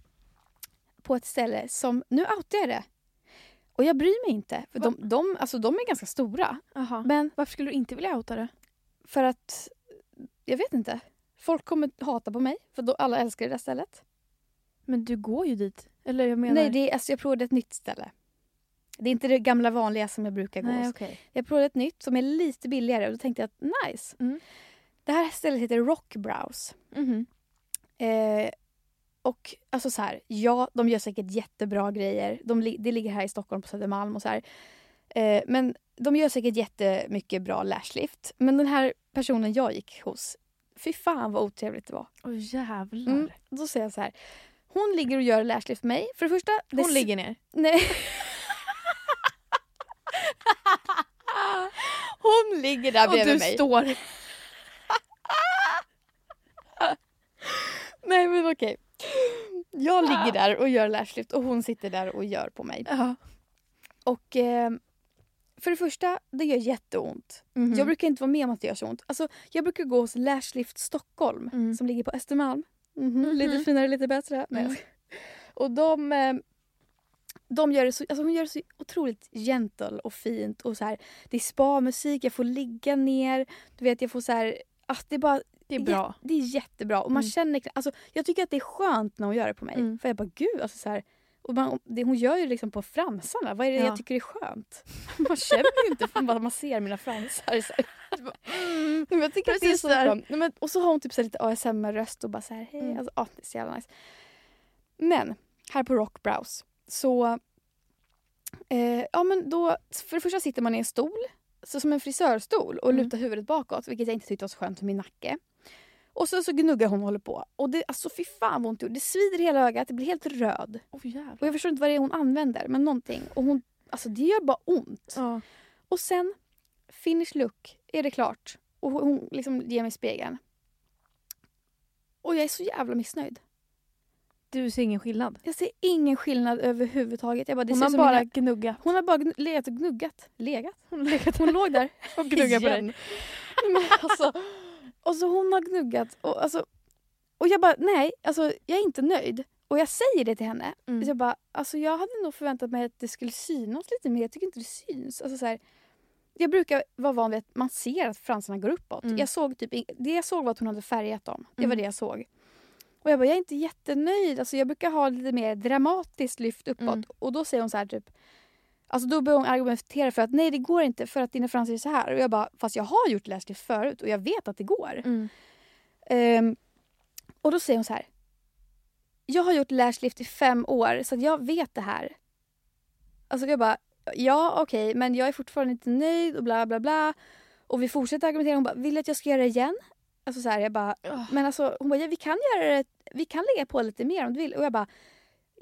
På ett ställe som, nu outar jag det. Och jag bryr mig inte. För de, de, alltså, de är ganska stora. Jaha. Men Varför skulle du inte vilja outa det? för att, jag vet inte. Folk kommer hata på mig för då alla älskar det där stället. Men du går ju dit. Eller jag menar... Nej, det är, alltså, jag provade ett nytt ställe. Det är inte det gamla vanliga som jag brukar gå Nej, hos. okej. Jag provade ett nytt som är lite billigare och då tänkte jag att nice. Mm. Det här stället heter Rockbrows. Mhm. Eh, och alltså så här, ja, de gör säkert jättebra grejer. De, det ligger här i Stockholm på Södermalm och så här. Eh, men de gör säkert jättemycket bra lashlift. Men den här personen jag gick hos, fy fan vad otrevligt det var. Åh jävlar. Mm, då säger jag så här. Hon ligger och gör lashlift med mig. För det första... det Hon ligger ner. Nej. Hon ligger där Och bredvid du mig. står... Nej men okej. Jag ligger där och gör lashlift och hon sitter där och gör på mig. Ja. Och eh, för det första, det gör jätteont. Mhm. Jag brukar inte vara med om att det gör så ont. Alltså, jag brukar gå hos Lashlift Stockholm Mm. som ligger på Östermalm. Mhm, Mhm. Lite finare, lite bättre. Nej. Mm. Och de, eh, de gör det så, alltså hon gör det så otroligt gentle och fint. Och så här, det är spa-musik, jag får ligga ner. Du vet, jag får så här... Ah, det är bara Det är bra. Det är jättebra. Och man Mm. känner, alltså, jag tycker att det är skönt när hon gör det på mig. Mm. För jag bara gud, alltså, så här, och man, det, hon gör ju liksom på fransarna. Vad är det Ja. jag tycker är skönt? Man känner ju inte för man ser mina fransar. Så. Mm. Men jag tycker att det är Precis så. Nej, men, Och så har hon typ så lite ASMR-röst och bara så här, hej. Mm. Alltså, ah, det är så jävla nice. Men här på Rockbrows så... Eh, ja men då, för det första sitter man i en stol, så som en frisörstol och Mm. lutar huvudet bakåt vilket jag inte tyckte var så skönt för min nacke. Och så, så gnuggar hon och håller på. Och det, alltså fy fan vad ont det. Det svider i hela ögat, det blir helt röd. Jävlar. Och jag förstår inte vad det är hon använder, men någonting. Och hon, alltså det gör bara ont. Ja. Och sen, finish look, är det klart. Och hon liksom ger mig spegeln. Och jag är så jävla missnöjd. Du ser ingen skillnad. Jag ser ingen skillnad överhuvudtaget. Jag bara, Hon har bara mina- gnuggat. hon har bara gn- legat och gnuggat. Legat? Hon legat Hon låg där och gnuggat på dig. igen. Men alltså, och så hon har gnuggat. Och, alltså, och jag bara, nej, alltså, jag är inte nöjd. Och jag säger det till henne. Mm. Jag bara, alltså jag hade nog förväntat mig att det skulle synas lite mer. Jag tycker inte det syns. Alltså, så här, jag brukar vara van vid att man ser att fransarna går uppåt. Mm. Jag såg typ, det jag såg var att hon hade färgat dem. Det var Mm. det jag såg. Och jag bara, jag är inte jättenöjd. Alltså, jag brukar ha lite mer dramatiskt lyft uppåt. Mm. Och då säger hon så här typ, Alltså då börjar hon argumentera för att nej det går inte för att dina fransar är så här. Och jag bara, fast jag har gjort läslyft förut och jag vet att det går. Mm. Ehm, och då säger hon så här. Jag har gjort lashlift i fem år så jag vet det här. Alltså jag bara, ja okej men jag är fortfarande inte nöjd och bla bla bla. Och vi fortsätter argumentera. Hon bara, vill att jag ska göra det igen? Alltså så här, jag bara, Ah. men alltså hon bara, ja, vi kan göra det, vi kan lägga på lite mer om du vill. Och jag bara,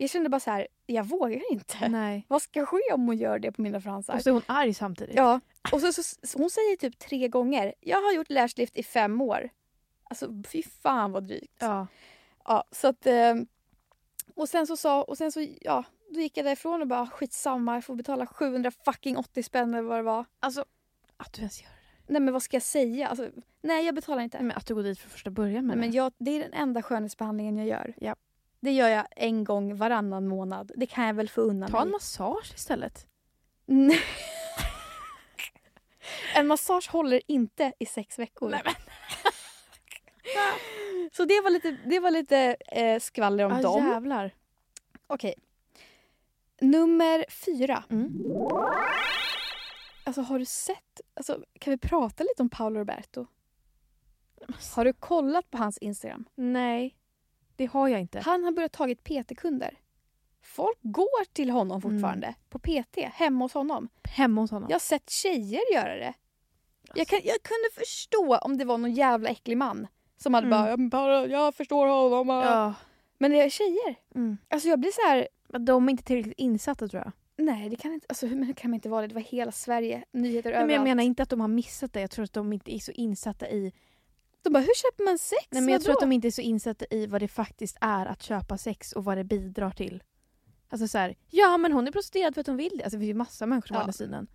jag kände bara så här, jag vågar inte. Nej. Vad ska ske om hon gör det på mina fransar? Och så är hon arg samtidigt. Ja, och så, så, så hon säger typ tre gånger, jag har gjort lashlift i fem år. Alltså fy fan vad drygt. Ja. Ja, så att, eh, och sen så sa, och sen så, ja, då gick jag därifrån och bara skitsamma, jag får betala 700 fucking 80 spänn eller vad det var. Alltså, att du ens gör det. Nej men vad ska jag säga? Alltså, nej jag betalar inte. Men att du går dit för första början med Nej, men det. jag, det är den enda skönhetsbehandlingen jag gör. Ja. Det gör jag en gång varannan månad. Det kan jag väl få undan Ta en mig. massage istället. En massage håller inte i sex veckor. Nej, men. Så det var lite, det var lite eh, skvaller om Ah, dem. jävlar. Okej. Nummer fyra. Mm. Alltså har du sett, alltså, kan vi prata lite om Paolo Roberto? Har du kollat på hans Instagram? Nej, det har jag inte. Han har börjat tagit PT-kunder. Folk går till honom fortfarande på PT hemma hos honom. Hemma hos honom. Jag har sett tjejer göra det. Jag, kan, jag kunde förstå om det var någon jävla äcklig man som hade Mm. bara, "Jag förstår honom. bara." Ja. Men det är tjejer. Mm. Alltså jag blir så här, de är inte tillräckligt insatta tror jag. nej det kan inte, alltså, hur kan man inte vara det? Det var hela Sverige, nyheter Nej, överallt. men jag menar inte att de har missat det. Jag tror att de inte är så insatta i... De bara, hur köper man sex? Nej, men jag tror att de inte är så insatta i vad det faktiskt är att köpa sex och vad det bidrar till. Alltså så här, ja men hon är prostituerad för att hon vill det. Alltså det finns ju massa människor som Ja. har den synen.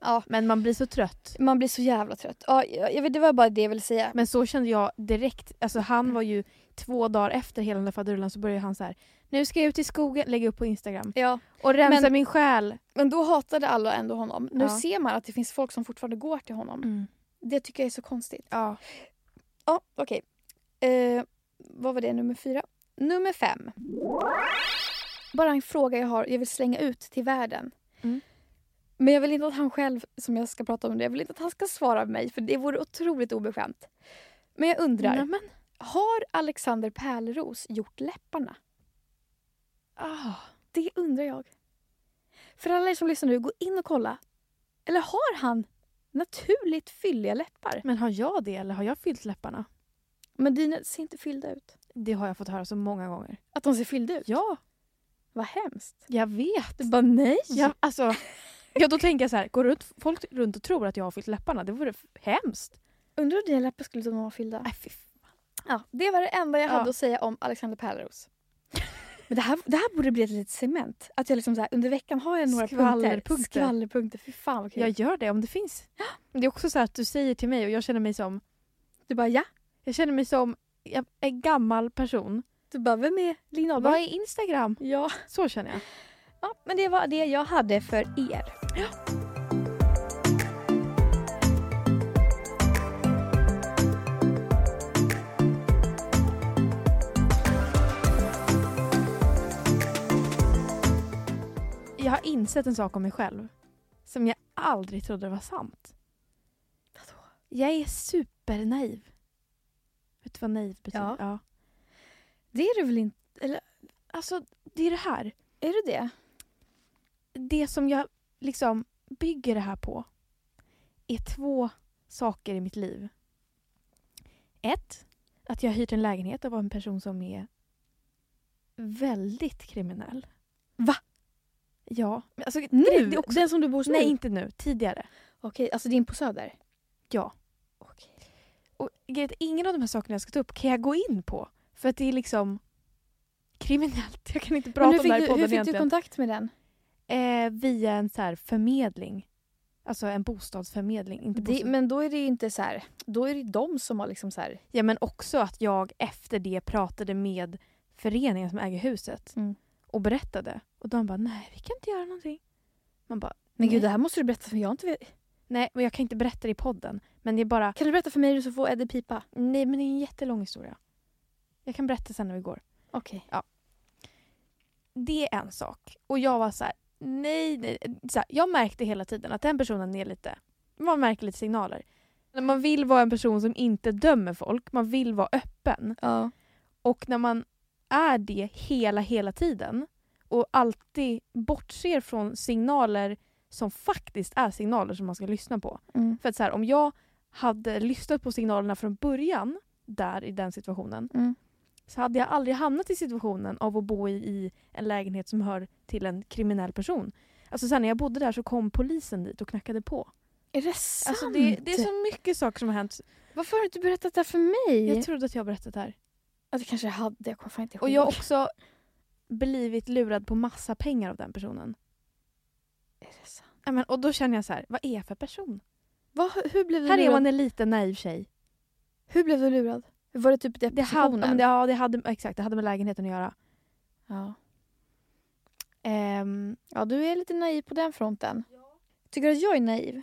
Ja, Men man blir så trött. man blir så jävla trött. Ja, jag, vet, det var bara det jag ville säga. Men så kände jag direkt. Alltså han var ju två dagar efter hela den där faderullan så började han så här. Nu ska jag ut i skogen, lägga upp på Instagram. Ja, Och rensa Men- min själ. men då hatade alla ändå honom. Nu Ja. ser man att det finns folk som fortfarande går till honom. Det tycker jag är så konstigt. Ja. Ja, okej. Eh, vad var det, nummer fyra? Nummer fem. Bara en fråga jag har, jag vill slänga ut till världen. Mm. Men jag vill inte att han själv, som jag ska prata om det, jag vill inte att han ska svara mig för det vore otroligt obekvämt. Men jag undrar, Nej, men, har Alexander Pärleros gjort läpparna? ah. Det undrar jag. För alla er som lyssnar nu, gå in och kolla. Eller har han naturligt fylliga läppar? men har jag det eller har jag fyllt läpparna? Men dina ser inte fyllda ut. Det har jag fått höra så många gånger. Att de ser fyllda ut? Ja, Vad hemskt. jag vet. Du bara nej. Ja, alltså, Ja då tänker jag så här, går runt, folk runt och tror att jag har fyllt läpparna? Det vore hemskt. Undrar om dina läppar skulle de vara fyllda? Nej, fy fan. Ja, det var det enda jag Ja. hade att säga om Alexander Pärleros. Men det här, det här borde bli ett litet segment. Att jag liksom så här, under veckan har jag några punkter. Skvallerpunkter. Skvallerpunkter. Fy fan vad kul. Jag gör det om det finns. Det är också så att du säger till mig och jag känner mig som, Du bara ja. jag känner mig som en gammal person. Du bara vem är Linn Vad är Instagram? Ja. Så känner jag. ja. Men det var det jag hade för er. Jag har insett en sak om mig själv som jag aldrig trodde var sant. Vadå? Jag är supernaiv. Vet du vad naiv betyder? Ja. Det är du väl inte? Eller Alltså, det är det här. är du det? Det som jag liksom bygger det här på är två saker i mitt liv. Ett, att jag har hyrt en lägenhet av en person som är väldigt kriminell. Va? Ja. Alltså, Nu? det- också, Den som du bor nej, nu? inte nu. Tidigare. Okej, alltså din på Söder? Ja. Okej. Och grejen ingen av de här sakerna jag ska ta upp kan jag gå in på. För att det är liksom kriminellt. Jag kan inte prata om det här i du, podden hur fick du egentligen. kontakt med den? Eh, via en så här förmedling. Alltså en bostadsförmedling. Inte Det, bostad... men då är det ju inte så här. Då är det de som har liksom så här. Ja men också att jag efter det pratade med föreningen som äger huset. Mm. Och berättade. Och de bara nej vi kan inte göra någonting. Man bara Men Nej. gud det här måste du berätta för jag har inte vet. nej men jag kan inte berätta det i podden. Men det är bara Kan du berätta för mig så får Eddie pipa? nej men det är en jättelång historia. Jag kan berätta sen när vi går. Okej. det är en sak. Och jag var så här, nej, nej. Så här, jag märkte hela tiden att den personen är lite, man märker lite signaler. När man vill vara en person som inte dömer folk, man vill vara öppen. Ja. Och när man är det hela, hela tiden och alltid bortser från signaler som faktiskt är signaler som man ska lyssna på. Mm. För att så här, om jag hade lyssnat på signalerna från början, där i den situationen, Mm. så hade jag aldrig hamnat i situationen av att bo i, i en lägenhet som hör till en kriminell person. Alltså sen när jag bodde där så kom polisen dit och knackade på. Är det sant? Alltså det, det är så mycket saker som har hänt. Varför har du inte berättat det här för mig? Jag trodde att jag berättat det här. Ja, det kanske jag hade. Jag kommer fan inte ihåg. Och jag har också blivit lurad på massa pengar av den personen. Är det sant? Ja, men, och då känner jag så här, vad är jag för person? Vad, hur blev du Här är lurad? man en liten naiv tjej. Hur blev du lurad? Var det typ Det hade, ja, men det, ja, det hade, exakt, det hade med lägenheten att göra. ja. Ehm, ja, du är lite naiv på den fronten. Tycker du att jag är naiv?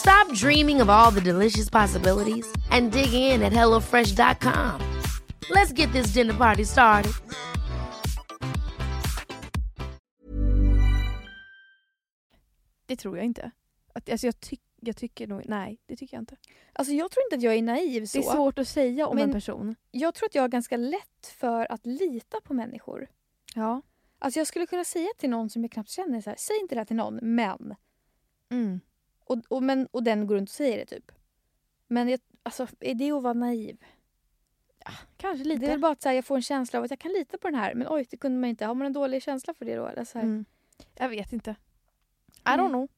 Stop dreaming of all the delicious possibilities and dig in at HelloFresh.com. Let's get this dinner party started. det tror jag inte. Att, alltså jag, tyck, jag tycker nog, nej det tycker jag inte. Alltså jag tror inte att jag är naiv så. Det är svårt att säga om Men- en person. Jag tror att jag har ganska lätt för att lita på människor. Ja. Alltså jag skulle kunna säga till någon som jag knappt känner så här, säg inte det här till någon, men. Mm. Och, och, men, och den går runt och säger det typ. Men jag, alltså, är det att vara naiv? Kanske lite. Det är bara att så här, jag får en känsla av att jag kan lita på den här. Men oj, det kunde man inte. Har man en dålig känsla för det då? Eller så mm. Jag vet inte. I don't know.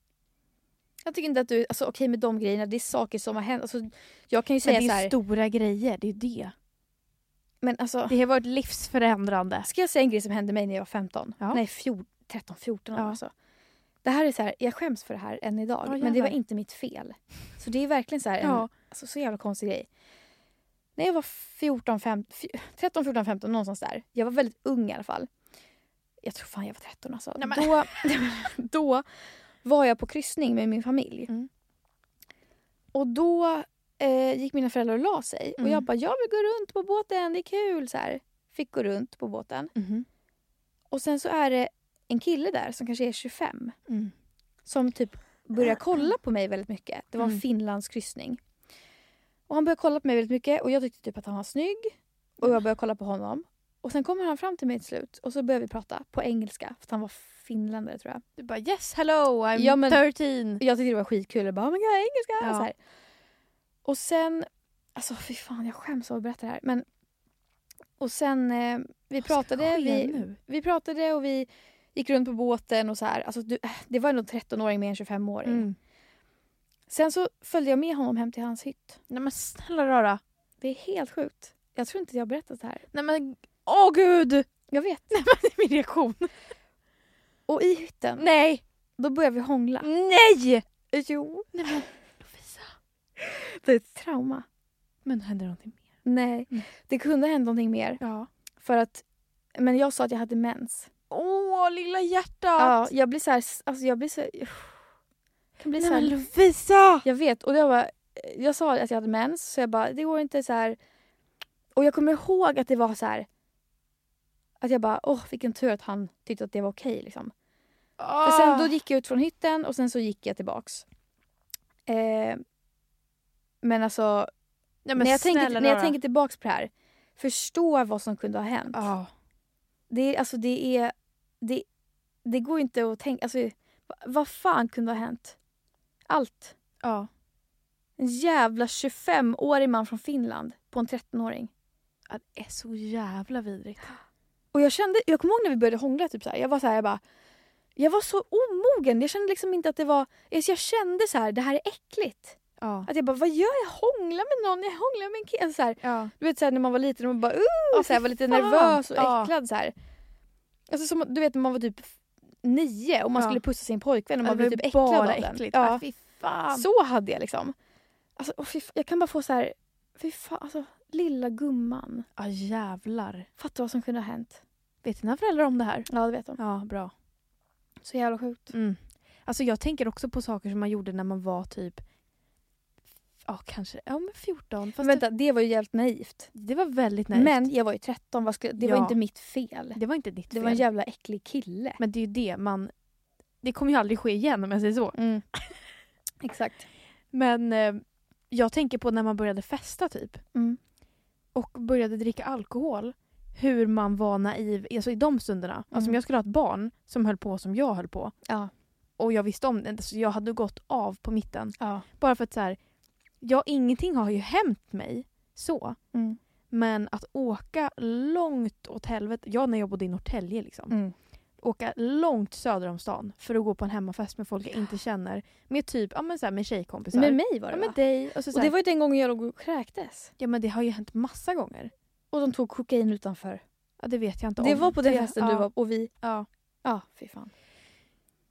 Jag tycker inte att du, alltså okej med de grejerna, det är saker som har hänt. Alltså, jag kan ju säga Men det är här, stora grejer, det är det. men alltså. Det har varit livsförändrande. Ska jag säga en grej som hände mig när jag var 15? Ja. Nej, fjol, 13, 14 år Ja. alltså. Det här är så här, jag skäms för det här än idag. Ja, men det var inte mitt fel. Så det är verkligen så här en Ja. alltså, så jävla konstig grej. när jag var 14, 15, 13, 14, 15 någonstans där. Jag var väldigt ung i alla fall. Jag tror fan jag var 13 alltså. Nej, men- Då, då var jag på kryssning med min familj. Mm. Och då eh, gick mina föräldrar och la sig. Och Mm. jag bara, jag vill gå runt på båten, det är kul. Så här. Fick gå runt på båten. Mhm. Och sen så är det en kille där som kanske är 25. Mm. Som typ börjar kolla på mig väldigt mycket. Det var en Mm. Finlands kryssning. Och han började kolla på mig väldigt mycket och jag tyckte typ att han var snygg. Och jag började kolla på honom. Och sen kommer han fram till mig till slut och så började vi prata på engelska. För att han var finländare tror jag. Du bara yes hello I'm Ja, men- 13. Jag tyckte det var skitkul. Jag bara, oh my god, engelska! Ja. Så här. Och sen, alltså fy fan jag skäms av att berätta det här. Men, och sen, eh, vi pratade. Vi, nu? vi pratade och vi gick runt på båten och så här. Alltså, du, det var ändå 13-åring med en 25-åring. Mm. Sen så följde jag med honom hem till hans hytt. Nej men snälla rara. Det är helt sjukt. Jag tror inte jag har berättat det här. Nej men åh gud! Jag vet. Nej men det är min reaktion. Och i hytten, Nej! då började vi hångla. Nej! Jo. Nej men Lovisa. Det är ett trauma. Men hände någonting mer? Nej. Nej. Det kunde hänt någonting mer. Ja. För att, men jag sa att jag hade mens. Åh lilla hjärtat! Ja, jag blir så här, alltså jag blir så jag kan bli Nej så här, men Lovisa! Jag vet. Och jag, bara, jag sa att jag hade mens, så jag bara, det går inte så här. Och jag kommer ihåg att det var så här. Att jag bara, åh vilken tur att han tyckte att det var okej. liksom. För sen då gick jag ut från hytten och sen så gick jag tillbaks. Eh, men alltså, Nej, men när, jag tänker, när jag tänker tillbaks på det här. Förstå vad som kunde ha hänt. Ja. Det, är- alltså, det, är, det, det går inte att tänka... Alltså, vad, fan kunde ha hänt? Allt. ja. En jävla 25-årig man från Finland på en 13-åring. Ja, Det är så jävla vidrigt. Och jag kände, jag kommer ihåg när vi började hångla, typ så här, jag var så här, jag bara... Jag var så omogen. Jag kände liksom inte att det var... alltså, Jag kände så här, det här är äckligt. Ja. Att jag bara, vad gör jag? Hångla med någon? Jag hånglar med en kille. Alltså så här, ja. du vet så här, när man var liten och man bara, uh, Ja, så här, var lite fan. nervös och äcklad. Så här. Alltså som, du vet när man var typ nio och man Ja. skulle pussa sin pojkvän och man blev typ äcklad av den. äckligt. Ja. Ja. Fan. Så hade jag liksom. Alltså, f- jag kan bara få så här, fy fan, alltså lilla gumman. Ja jävlar. Fatta vad som kunde ha hänt. Vet dina föräldrar om det här? Ja, det vet de. Ja, bra. Så jävla sjukt. Mm. Alltså jag tänker också på saker som man gjorde när man var typ Ja kanske, ja men 14. Fast Men vänta, det var ju jävligt naivt. det, det var väldigt naivt. Men jag var ju 13, vad skulle, det var Ja. inte mitt fel. det var inte ditt Det fel. var en jävla äcklig kille. Men det är ju det man... Det kommer ju aldrig ske igen om jag säger så. Mm. Exakt. Men eh, jag tänker på när man började festa typ. Mm. Och började dricka alkohol. Hur man var naiv alltså i de stunderna. Alltså om Mm. jag skulle ha ett barn som höll på som jag höll på. Ja. Och jag visste om det. Så jag hade gått av på mitten. ja. Bara för att så här, ja ingenting har ju hänt mig så. Mm. Men att åka långt åt helvete. Jag när jag bodde i Norrtälje liksom. Mm. Åka långt söder om stan för att gå på en hemmafest med folk jag inte känner. Med typ, ja men så här, med tjejkompisar. Med mig var det Ja va? med dig. Och, så, så Och här, det var ju den gången jag låg och kräktes. Ja men det har ju hänt massa gånger. Och de tog kokain utanför. Ja det vet jag inte Det om. var på den Det- festen ja, du var och vi... Ja. Ja, fy fan.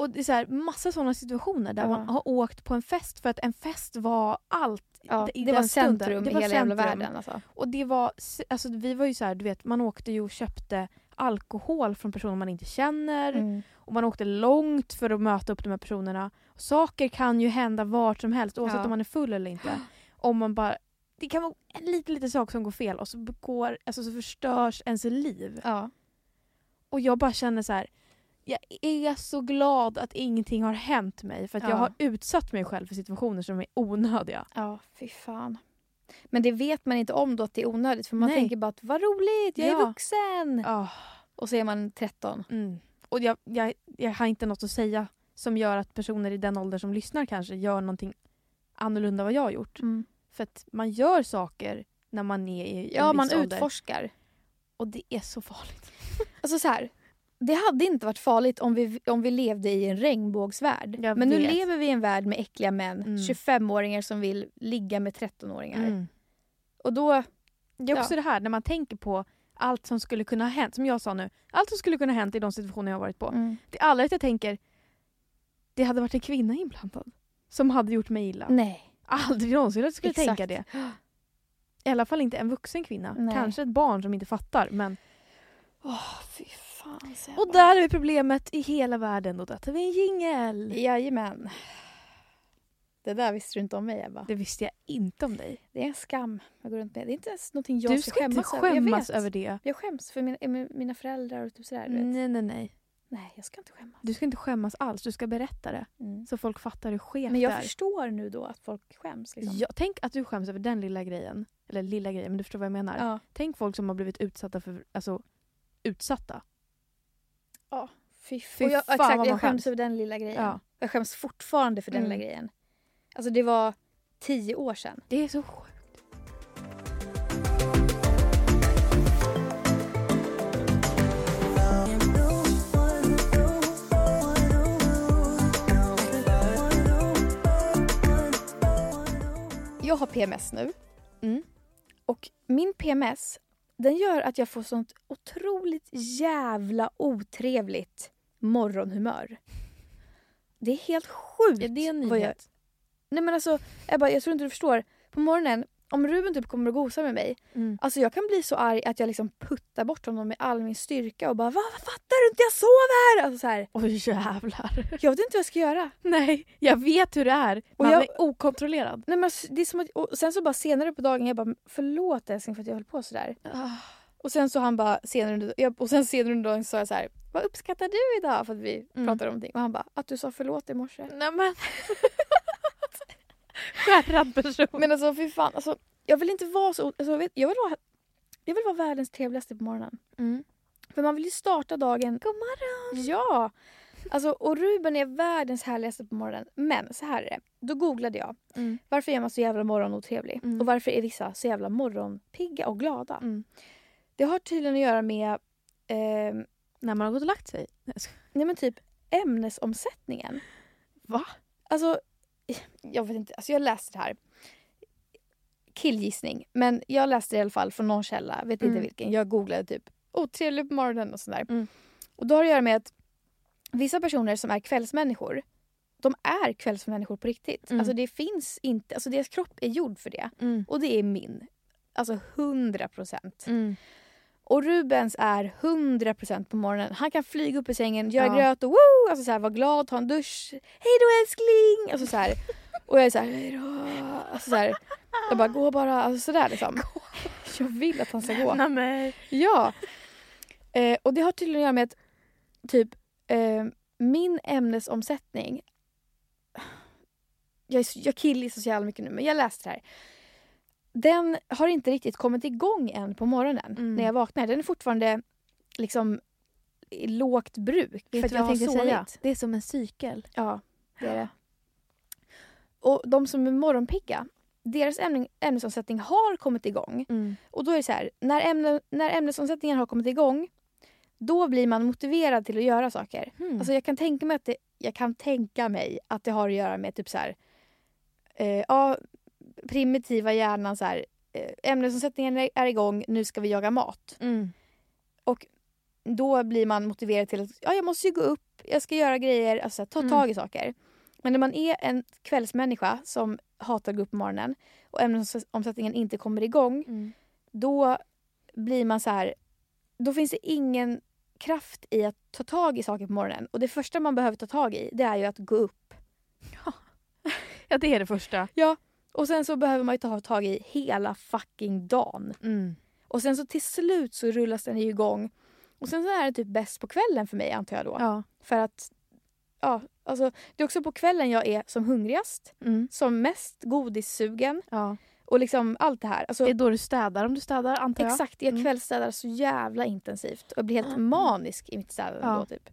Och det är så här, massa sådana situationer där Ja. man har åkt på en fest för att en fest var allt. Ja, i det var centrum Det i var hela jävla centrum. världen. Alltså. Och det var, alltså vi var ju så här, du vet man åkte ju och köpte alkohol från personer man inte känner. Mm. Och man åkte långt för att möta upp de här personerna. Saker kan ju hända vart som helst oavsett Ja. om man är full eller inte. Om man bara, det kan vara en liten, liten sak som går fel och så, begår, alltså så förstörs ens liv. Ja. Och jag bara känner så här. Jag är så glad att ingenting har hänt mig för att jag Ja. har utsatt mig själv för situationer som är onödiga. ja, fy fan. Men det vet man inte om då att det är onödigt för man Nej. tänker bara att vad roligt, jag är Ja. vuxen. Ah, Och så är man 13. mm. Och jag, jag, jag har inte något att säga som gör att personer i den åldern som lyssnar kanske gör någonting annorlunda vad jag har gjort. Mm. För att man gör saker när man är i en Ja, man viss ålder. utforskar. Och det är så farligt. Alltså så här, det hade inte varit farligt om vi, om vi levde i en regnbågsvärld. Jag Men nu vet. lever vi i en värld med äckliga män, Mm. 25-åringar som vill ligga med 13-åringar. Mm. Och då, Det är också det här när man tänker på allt som skulle kunna ha hänt. Som jag sa nu. Allt som skulle kunna ha hänt i de situationer jag har varit på. mm. Det är aldrig att jag tänker det hade varit en kvinna inblandad. Som hade gjort mig illa. nej. Aldrig någonsin att jag skulle Exakt. tänka det. I alla fall inte en vuxen kvinna. Nej. Kanske ett barn som inte fattar. Men... Åh, fy fan. säger Och där är vi problemet i hela världen. Där tar vi en jingel. Jajamän. Det där visste du inte om mig Ebba. Det visste jag inte om dig. Det är en skam jag går runt med. Det är inte ens någonting jag du ska inte skämmas över. Jag skämmas vet. över det. Jag skäms för mina, mina föräldrar och typ sådär. Nej, nej, nej. Nej, jag ska inte skämmas. Du ska inte skämmas alls. Du ska berätta det. Mm. Så folk fattar hur skevt Men jag är. förstår nu då att folk skäms. Liksom. Ja, tänk att du skäms över den lilla grejen. Eller lilla grejen, men du förstår vad jag menar. Ja. Tänk folk som har blivit utsatta för... Alltså, utsatta. Fy, Fy och jag, fan exakt, vad man jag skäms. över den lilla grejen. Ja. Jag skäms fortfarande för den Mm. lilla grejen. Alltså det var tio år sedan. Det är så sjukt. Jag har PMS nu. Mm. Och min PMS den gör att jag får sånt otroligt jävla otrevligt morgonhumör. Det är helt sjukt. Är det en vad jag- nyhet? Nej men alltså, Ebba, jag tror inte du förstår. På morgonen, om Ruben typ kommer och gosar med mig. Mm. Alltså jag kan bli så arg att jag liksom puttar bort honom med all min styrka och bara Va, vad fattar du inte? Jag sover! Alltså så här, Oj jävlar. jag vet inte vad jag ska göra. Nej, jag vet hur det är. Och Man jag- är okontrollerad. Nej, men alltså, det är som att, och sen så bara senare på dagen jag bara förlåt älskling för att jag höll på sådär. Och sen så han bara senare under, och sen senare under dagen sa jag så här, vad uppskattar du idag? För att vi Mm. pratade om någonting. Och han bara, att du sa förlåt i morse. Nej men. Skärrad person. Men alltså fy fan, alltså, jag vill inte vara så, alltså, jag, vill vara, jag vill vara världens trevligaste på morgonen. Mm. För man vill ju starta dagen. God morgon. Ja! Alltså, och Ruben är världens härligaste på morgonen. Men så här är det. Då googlade jag. Mm. Varför är man så jävla morgonotrevlig? Mm. Och varför är vissa så jävla morgonpigga och glada? Mm. Det har tydligen att göra med ehm, När man har gått och lagt sig. Nej men typ ämnesomsättningen. Va? Alltså, jag vet inte. Alltså jag läste det här. Killgissning. Men jag läste det i alla fall från någon källa. Vet inte Mm. vilken. Jag googlade typ otrevlig på morgonen och sådär. Mm. Och då har det att göra med att vissa personer som är kvällsmänniskor de är kvällsmänniskor på riktigt. Mm. Alltså det finns inte, alltså deras kropp är gjord för det. Mm. Och det är min. Alltså 100 procent. Och Rubens är 100% på morgonen. Han kan flyga upp i sängen, göra Ja. gröt och woo! Alltså så här, vara glad, ta en dusch. Hej då älskling! Alltså så här. Och jag är så här, hej då. Alltså så här, jag bara, gå bara. Alltså sådär liksom. Jag vill att han ska gå. Mig. Ja. Eh, och det har tydligen att göra med att typ eh, min ämnesomsättning jag, är jag killgissar så jävla mycket nu men jag läste det här. Den har inte riktigt kommit igång än på morgonen Mm. när jag vaknar. Den är fortfarande liksom i lågt bruk. Vet för jag jag har sovit. säga? Det är som en cykel. Ja, det är det. Och de som är morgonpigga, deras ämne, ämnesomsättning har kommit igång. Mm. Och då är det så här, när, ämne, när ämnesomsättningen har kommit igång, då blir man motiverad till att göra saker. Mm. Alltså jag kan tänka mig att det, jag kan tänka mig att det har att göra med typ så här, eh, ja, primitiva hjärnan så här, eh, ämnesomsättningen är, igång, nu ska vi jaga mat. Mm. Då blir man motiverad till att ja, jag måste ju gå upp, jag ska göra grejer, alltså ta Mm. tag i saker. Men när man är en kvällsmänniska som hatar att gå upp på morgonen och ämnesomsättningen inte kommer igång Mm. då blir man så här... Då finns det ingen kraft i att ta tag i saker på morgonen. Och det första man behöver ta tag i det är ju att gå upp. Ja, det är det första. Och sen så behöver man ju ta tag i hela fucking dagen. Mm. Och sen så till slut så rullas den ju igång. Och sen så är det typ bäst på kvällen för mig antar jag då. Ja. För att ja, alltså, det är också på kvällen jag är som hungrigast, Mm. som mest godissugen ja. och liksom allt det här. Alltså, Det är då du städar om du städar antar jag. Exakt, jag Mm. kvällsstädar så jävla intensivt och blir helt manisk i mitt städande Ja. då typ.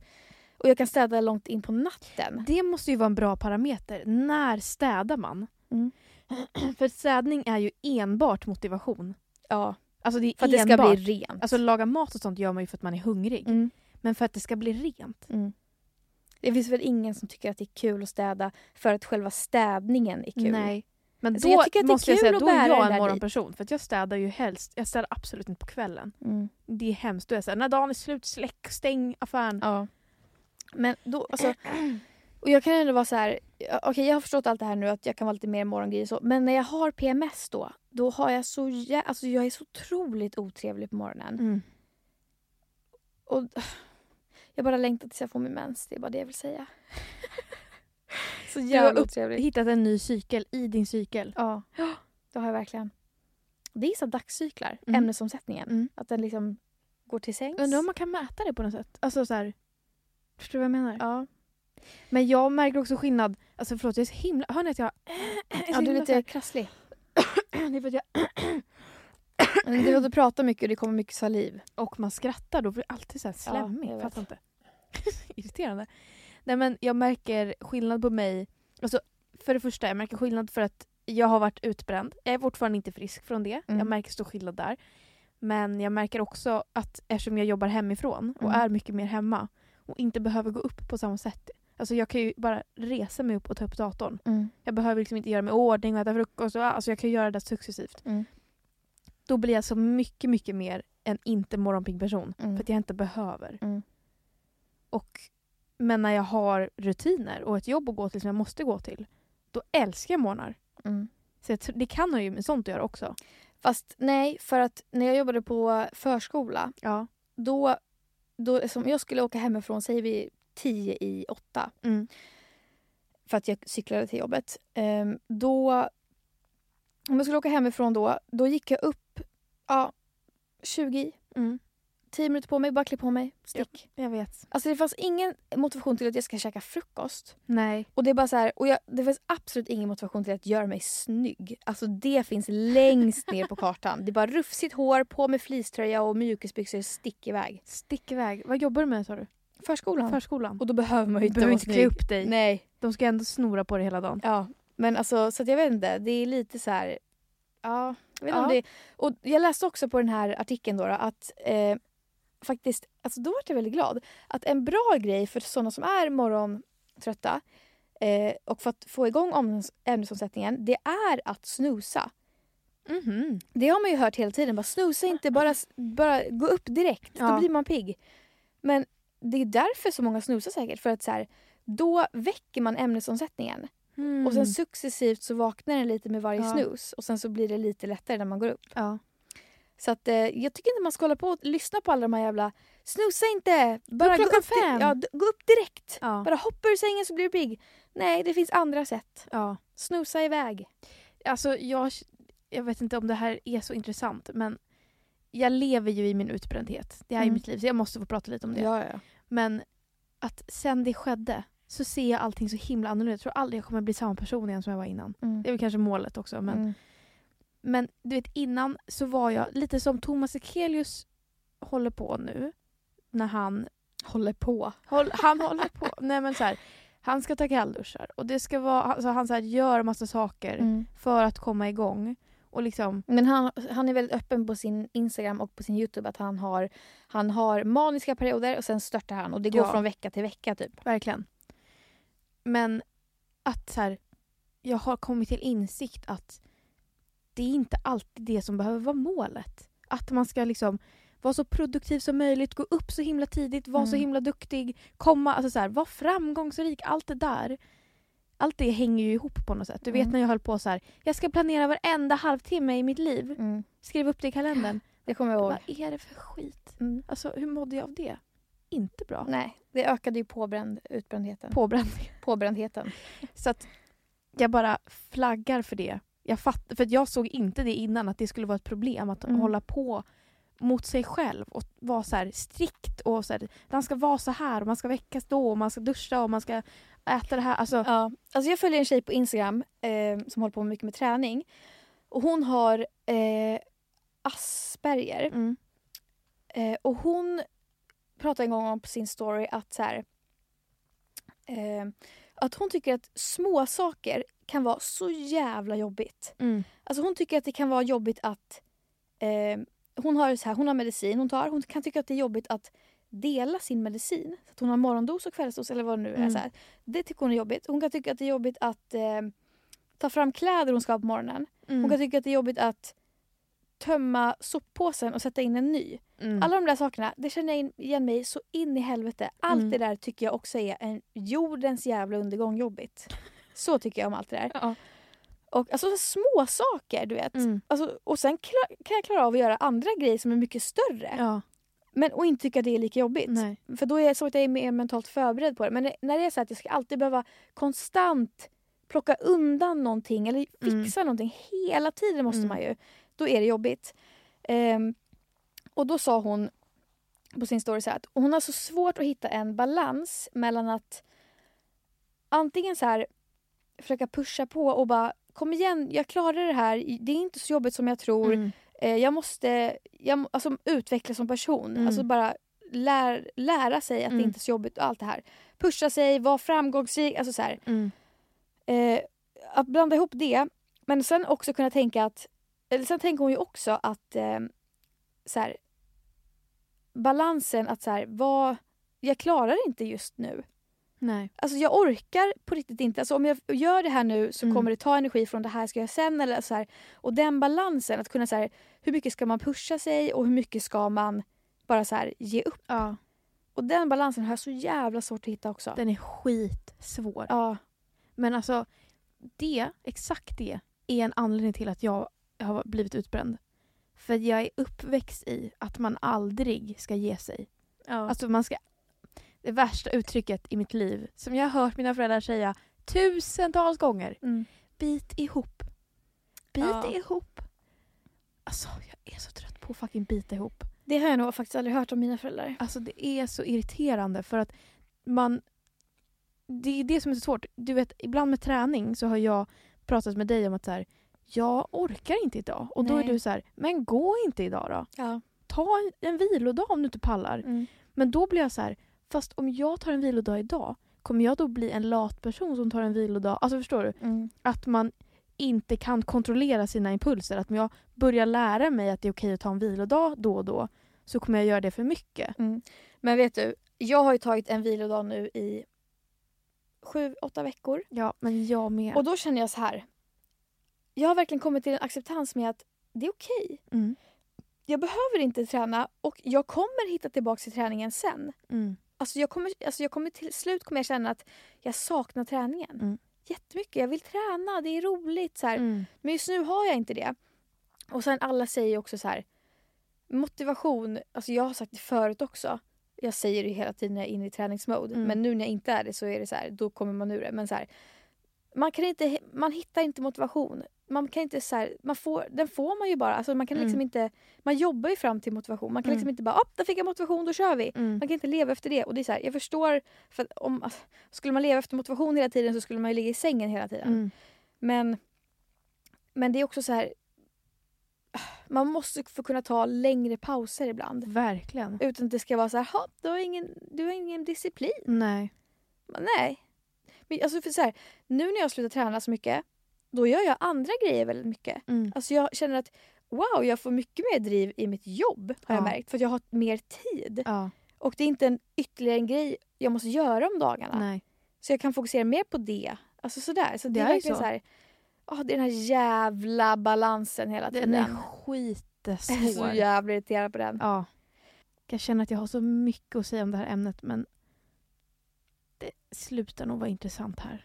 Och jag kan städa långt in på natten. Det måste ju vara en bra parameter. När städar man? Mm. För städning är ju enbart motivation. Ja, Alltså det är för att det enbart. ska bli rent. Alltså laga mat och sånt gör man ju för att man är hungrig. mm. Men för att det ska bli rent. Mm. Det finns väl ingen som tycker att det är kul att städa för att själva städningen är kul. Nej. Men Alltså, då jag tycker att det är måste jag säga, att då är jag en morgonperson. För att jag städar ju helst, jag städar absolut inte på kvällen. Mm. Det är hemskt. Då är jag såhär, när dagen är slut, släck, stäng affären. Ja. Men då, alltså, och jag kan ändå vara så här, okej jag har förstått allt det här nu att jag kan vara lite mer morgongrej och så, men när jag har PMS då, då har jag så jä- alltså jag är så otroligt otrevlig på morgonen. Mm. Och jag bara längtar tills jag får min mens. Det är bara det jag vill säga. så jävla otrevligt. hittat en ny cykel i din cykel. Ja, det har jag verkligen. Det är så dagscyklar, Mm. ämnesomsättningen. Mm. Att den liksom går till sängs. Undrar om man kan mäta det på något sätt? Alltså så här, förstår du vad jag menar? Ja, Men jag märker också skillnad. Alltså förlåt, jag är så himla... Hör ni att jag... så ja du är lite krasslig. Det är för att jag... Du låter prata mycket och det kommer mycket saliv. Och man skrattar då, för det alltid så här Ja, slemmig. jag vet. Fattar inte. Irriterande. Nej men jag märker skillnad på mig. Alltså, för det första, jag märker skillnad för att jag har varit utbränd. Jag är fortfarande inte frisk från det. Mm. Jag märker stor skillnad där. Men jag märker också att eftersom jag jobbar hemifrån och Mm. är mycket mer hemma och inte behöver gå upp på samma sätt. Alltså jag kan ju bara resa mig upp och ta upp datorn. Mm. Jag behöver liksom inte göra mig i ordning och äta frukost. Och, alltså jag kan göra det successivt. Mm. Då blir jag så mycket, mycket mer en inte morgonpigg person. Mm. För att jag inte behöver. Mm. Och, men när jag har rutiner och ett jobb att gå till som jag måste gå till. Då älskar jag morgnar. Mm. Så jag, det kan ha ju med sånt att göra också. Fast nej, för att när jag jobbade på förskola Ja. då, då som jag skulle åka hemifrån, säger vi tio i åtta Mm. för att jag cyklade till jobbet. Ehm, då, om jag skulle åka hemifrån då, då gick jag upp ja, 20 i. Mm. 10 minuter på mig, bara klä på mig, stick. Jag vet. Alltså det fanns ingen motivation till att jag ska käka frukost. Nej. Och det är bara så här, och jag, det finns absolut ingen motivation till att göra mig snygg. Alltså det finns längst ner på kartan. Det är bara rufsigt hår, på med fleecetröja och mjukisbyxor, stick iväg. Stick iväg. Vad jobbar du med sa du? Förskolan. Förskolan. och då behöver man ju inte inte klä upp dig. Nej. De ska ändå snora på det hela dagen. Ja, men alltså så jag vet inte. Det är lite så här... Ja, jag vet Ja. om det Och jag läste också på den här artikeln då, då att eh, faktiskt, alltså då var jag väldigt glad. Att en bra grej för sådana som är morgontrötta eh, och för att få igång ämnes- ämnesomsättningen, det är att snusa. Mhm. Det har man ju hört hela tiden. Bara snusa inte, bara, bara gå upp direkt. Ja. Då blir man pigg. Men det är därför så många snusar säkert. För att så här, då väcker man ämnesomsättningen. Mm. Och sen successivt så vaknar den lite med varje Ja. snus. Och sen så blir det lite lättare när man går upp. Ja. Så att, eh, jag tycker inte man ska hålla på och lyssna på alla de här jävla Snusa inte! Bara gå upp, fem. Ja, gå upp direkt! Ja. Bara hoppa ur sängen så blir du pigg. Nej, det finns andra sätt. ja. Snusa iväg. Alltså jag, jag vet inte om det här är så intressant men jag lever ju i min utbrändhet. Det här är Mm. mitt liv så jag måste få prata lite om det. Ja, ja. Men att sen det skedde så ser jag allting så himla annorlunda. Jag tror aldrig jag kommer bli samma person igen som jag var innan. Mm. Det är väl kanske målet också. Men, Mm. men du vet innan så var jag lite som Thomas Ekelius håller på nu. När han Håller på. Håll, han håller på. Nej men så här, han ska ta kallduschar och det ska vara, alltså han så här, gör massa saker Mm. för att komma igång. Och liksom, Men han, han är väldigt öppen på sin Instagram och på sin Youtube att han har, han har maniska perioder och sen störtar han och det går Ja. från vecka till vecka typ. verkligen. Men att så här, jag har kommit till insikt att det är inte alltid det som behöver vara målet. Att man ska liksom vara så produktiv som möjligt, gå upp så himla tidigt, vara så Mm. himla duktig, komma, alltså så här, vara framgångsrik, allt det där. Allt det hänger ju ihop på något sätt. Du vet Mm. när jag höll på så här, jag ska planera varenda halvtimme i mitt liv. Mm. Skriv upp det i kalendern. Det kommer jag ihåg. Vad är det för skit? Mm. Alltså hur mådde jag av det? Inte bra. Nej, det ökade ju påbränd, utbrändheten. Påbränning. Påbrändheten. Så att jag bara flaggar för det. Jag fatt, för att jag såg inte det innan att det skulle vara ett problem att Mm. hålla på mot sig själv och vara så strikt och så här, man ska vara så här och man ska väckas då och man ska duscha och man ska äta det här. Alltså, Ja. Alltså jag följer en tjej på Instagram eh, som håller på mycket med träning. Och hon har eh, Asperger. mm, Eh, och hon pratade en gång om på sin story att så här, eh, att hon tycker att små saker kan vara så jävla jobbigt. mm, Alltså hon tycker att det kan vara jobbigt att eh, hon, har så här, hon har medicin hon tar. Hon kan tycka att det är jobbigt att dela sin medicin. Så att hon har morgondos och kvällsdos eller vad det nu är. Mm. Så här. Det tycker hon är jobbigt. Hon kan tycka att det är jobbigt att eh, ta fram kläder hon ska ha på morgonen. mm, Hon kan tycka att det är jobbigt att tömma soppåsen och sätta in en ny. mm. Alla de där sakerna, det känner jag igen mig så in i helvete. Allt Mm. det där tycker jag också är en jordens jävla undergång jobbigt. Så tycker jag om allt det där. Ja. Och alltså så små saker du vet. Mm. Alltså, och sen kan jag klara av att göra andra grejer som är mycket större. Ja. Men, och inte tycka det är lika jobbigt. Nej. För då är jag så att jag är mer mentalt förberedd på det. Men när det är så att jag ska alltid behöva konstant plocka undan någonting eller fixa någonting hela tiden måste Mm. man ju. Då är det jobbigt. Ehm, och då sa hon på sin story så här att hon har så svårt att hitta en balans mellan att antingen så här försöka pusha på och bara kom igen, jag klarar det här. Det är inte så jobbigt som jag tror. Mm. Eh, jag måste jag, alltså, utvecklas som person. Mm. Alltså bara lär, lära sig att det Mm. inte är så jobbigt och allt det här. Pusha sig, vara framgångsrik. Alltså så Mm. eh, att blanda ihop det. Men sen också kunna tänka att... Eller sen tänker hon ju också att eh, så här, balansen att så här, vad, jag klarar inte just nu. Nej. Alltså jag orkar på riktigt inte. Alltså om jag gör det här nu så Mm. kommer det ta energi från det här ska jag sen. Eller så här. Och den balansen, att kunna så här, hur mycket ska man pusha sig och hur mycket ska man bara så här, ge upp. Ja. Och den balansen har jag så jävla svårt att hitta också. Den är skitsvår. Ja. Men alltså, det, exakt det, är en anledning till att jag har blivit utbränd. För jag är uppväxt i att man aldrig ska ge sig. ja. Alltså man ska... Det värsta uttrycket i mitt liv, som jag har hört mina föräldrar säga tusentals gånger. mm. Bit ihop. Bit Ja. ihop. Alltså, jag är så trött på att fucking bita ihop. Det har jag nog faktiskt aldrig hört av mina föräldrar. Alltså det är så irriterande för att man... Det är det som är så svårt. Du vet, ibland med träning så har jag pratat med dig om att så här, jag orkar inte idag. Och då är Nej. du så här, men gå inte idag då. Ja. Ta en, en vilodag om du inte pallar. Mm. Men då blir jag så här, fast om jag tar en vilodag idag, kommer jag då bli en lat person som tar en vilodag? Alltså förstår du? Mm. Att man inte kan kontrollera sina impulser. Att om jag börjar lära mig att det är okej att ta en vilodag då och då så kommer jag göra det för mycket. Mm. Men vet du, jag har ju tagit en vilodag nu i sju, åtta veckor. Ja, men jag med. Och då känner jag så här. Jag har verkligen kommit till en acceptans med att det är okej. Mm. Jag behöver inte träna och jag kommer hitta tillbaka till träningen sen. Mm. Alltså jag kommer, alltså jag kommer till slut kommer jag känna att jag saknar träningen. Mm. Jättemycket. Jag vill träna, det är roligt. Så. Mm. Men just nu har jag inte det. Och sen alla säger också så här. Motivation, alltså jag har sagt det förut också. Jag säger det hela tiden när jag är inne i träningsmode. Mm. Men nu när jag inte är det så är det så här, då kommer man ur det. Men så här, man, kan inte, man hittar inte motivation. Man kan inte så här, man får, den får man ju bara. Alltså man kan liksom Mm. inte, man jobbar ju fram till motivation. Man kan liksom Mm. inte bara, upp där fick jag motivation, då kör vi. Mm. Man kan inte leva efter det. Och det är så här, jag förstår, för om, alltså, skulle man leva efter motivation hela tiden så skulle man ju ligga i sängen hela tiden. Mm. Men, men det är också så här, man måste få kunna ta längre pauser ibland. Verkligen. Utan att det ska vara så här, "Ha, du har ingen, du har ingen disciplin. Nej. Men Nej. Men alltså för så här, nu när jag slutar träna så mycket, då gör jag andra grejer väldigt mycket. Mm. Alltså jag känner att wow, jag får mycket mer driv i mitt jobb har jag Ja. märkt. För att jag har mer tid. Ja. Och det är inte en ytterligare en grej jag måste göra om dagarna. Nej. Så jag kan fokusera mer på det. Alltså sådär. Så det, Det är verkligen så. så här, åh, det är den här jävla balansen hela Den tiden. är Jag är skitsvår. så jävla irriterad på den. Ja. Jag känner att jag har så mycket att säga om det här ämnet men det slutar nog vara intressant här.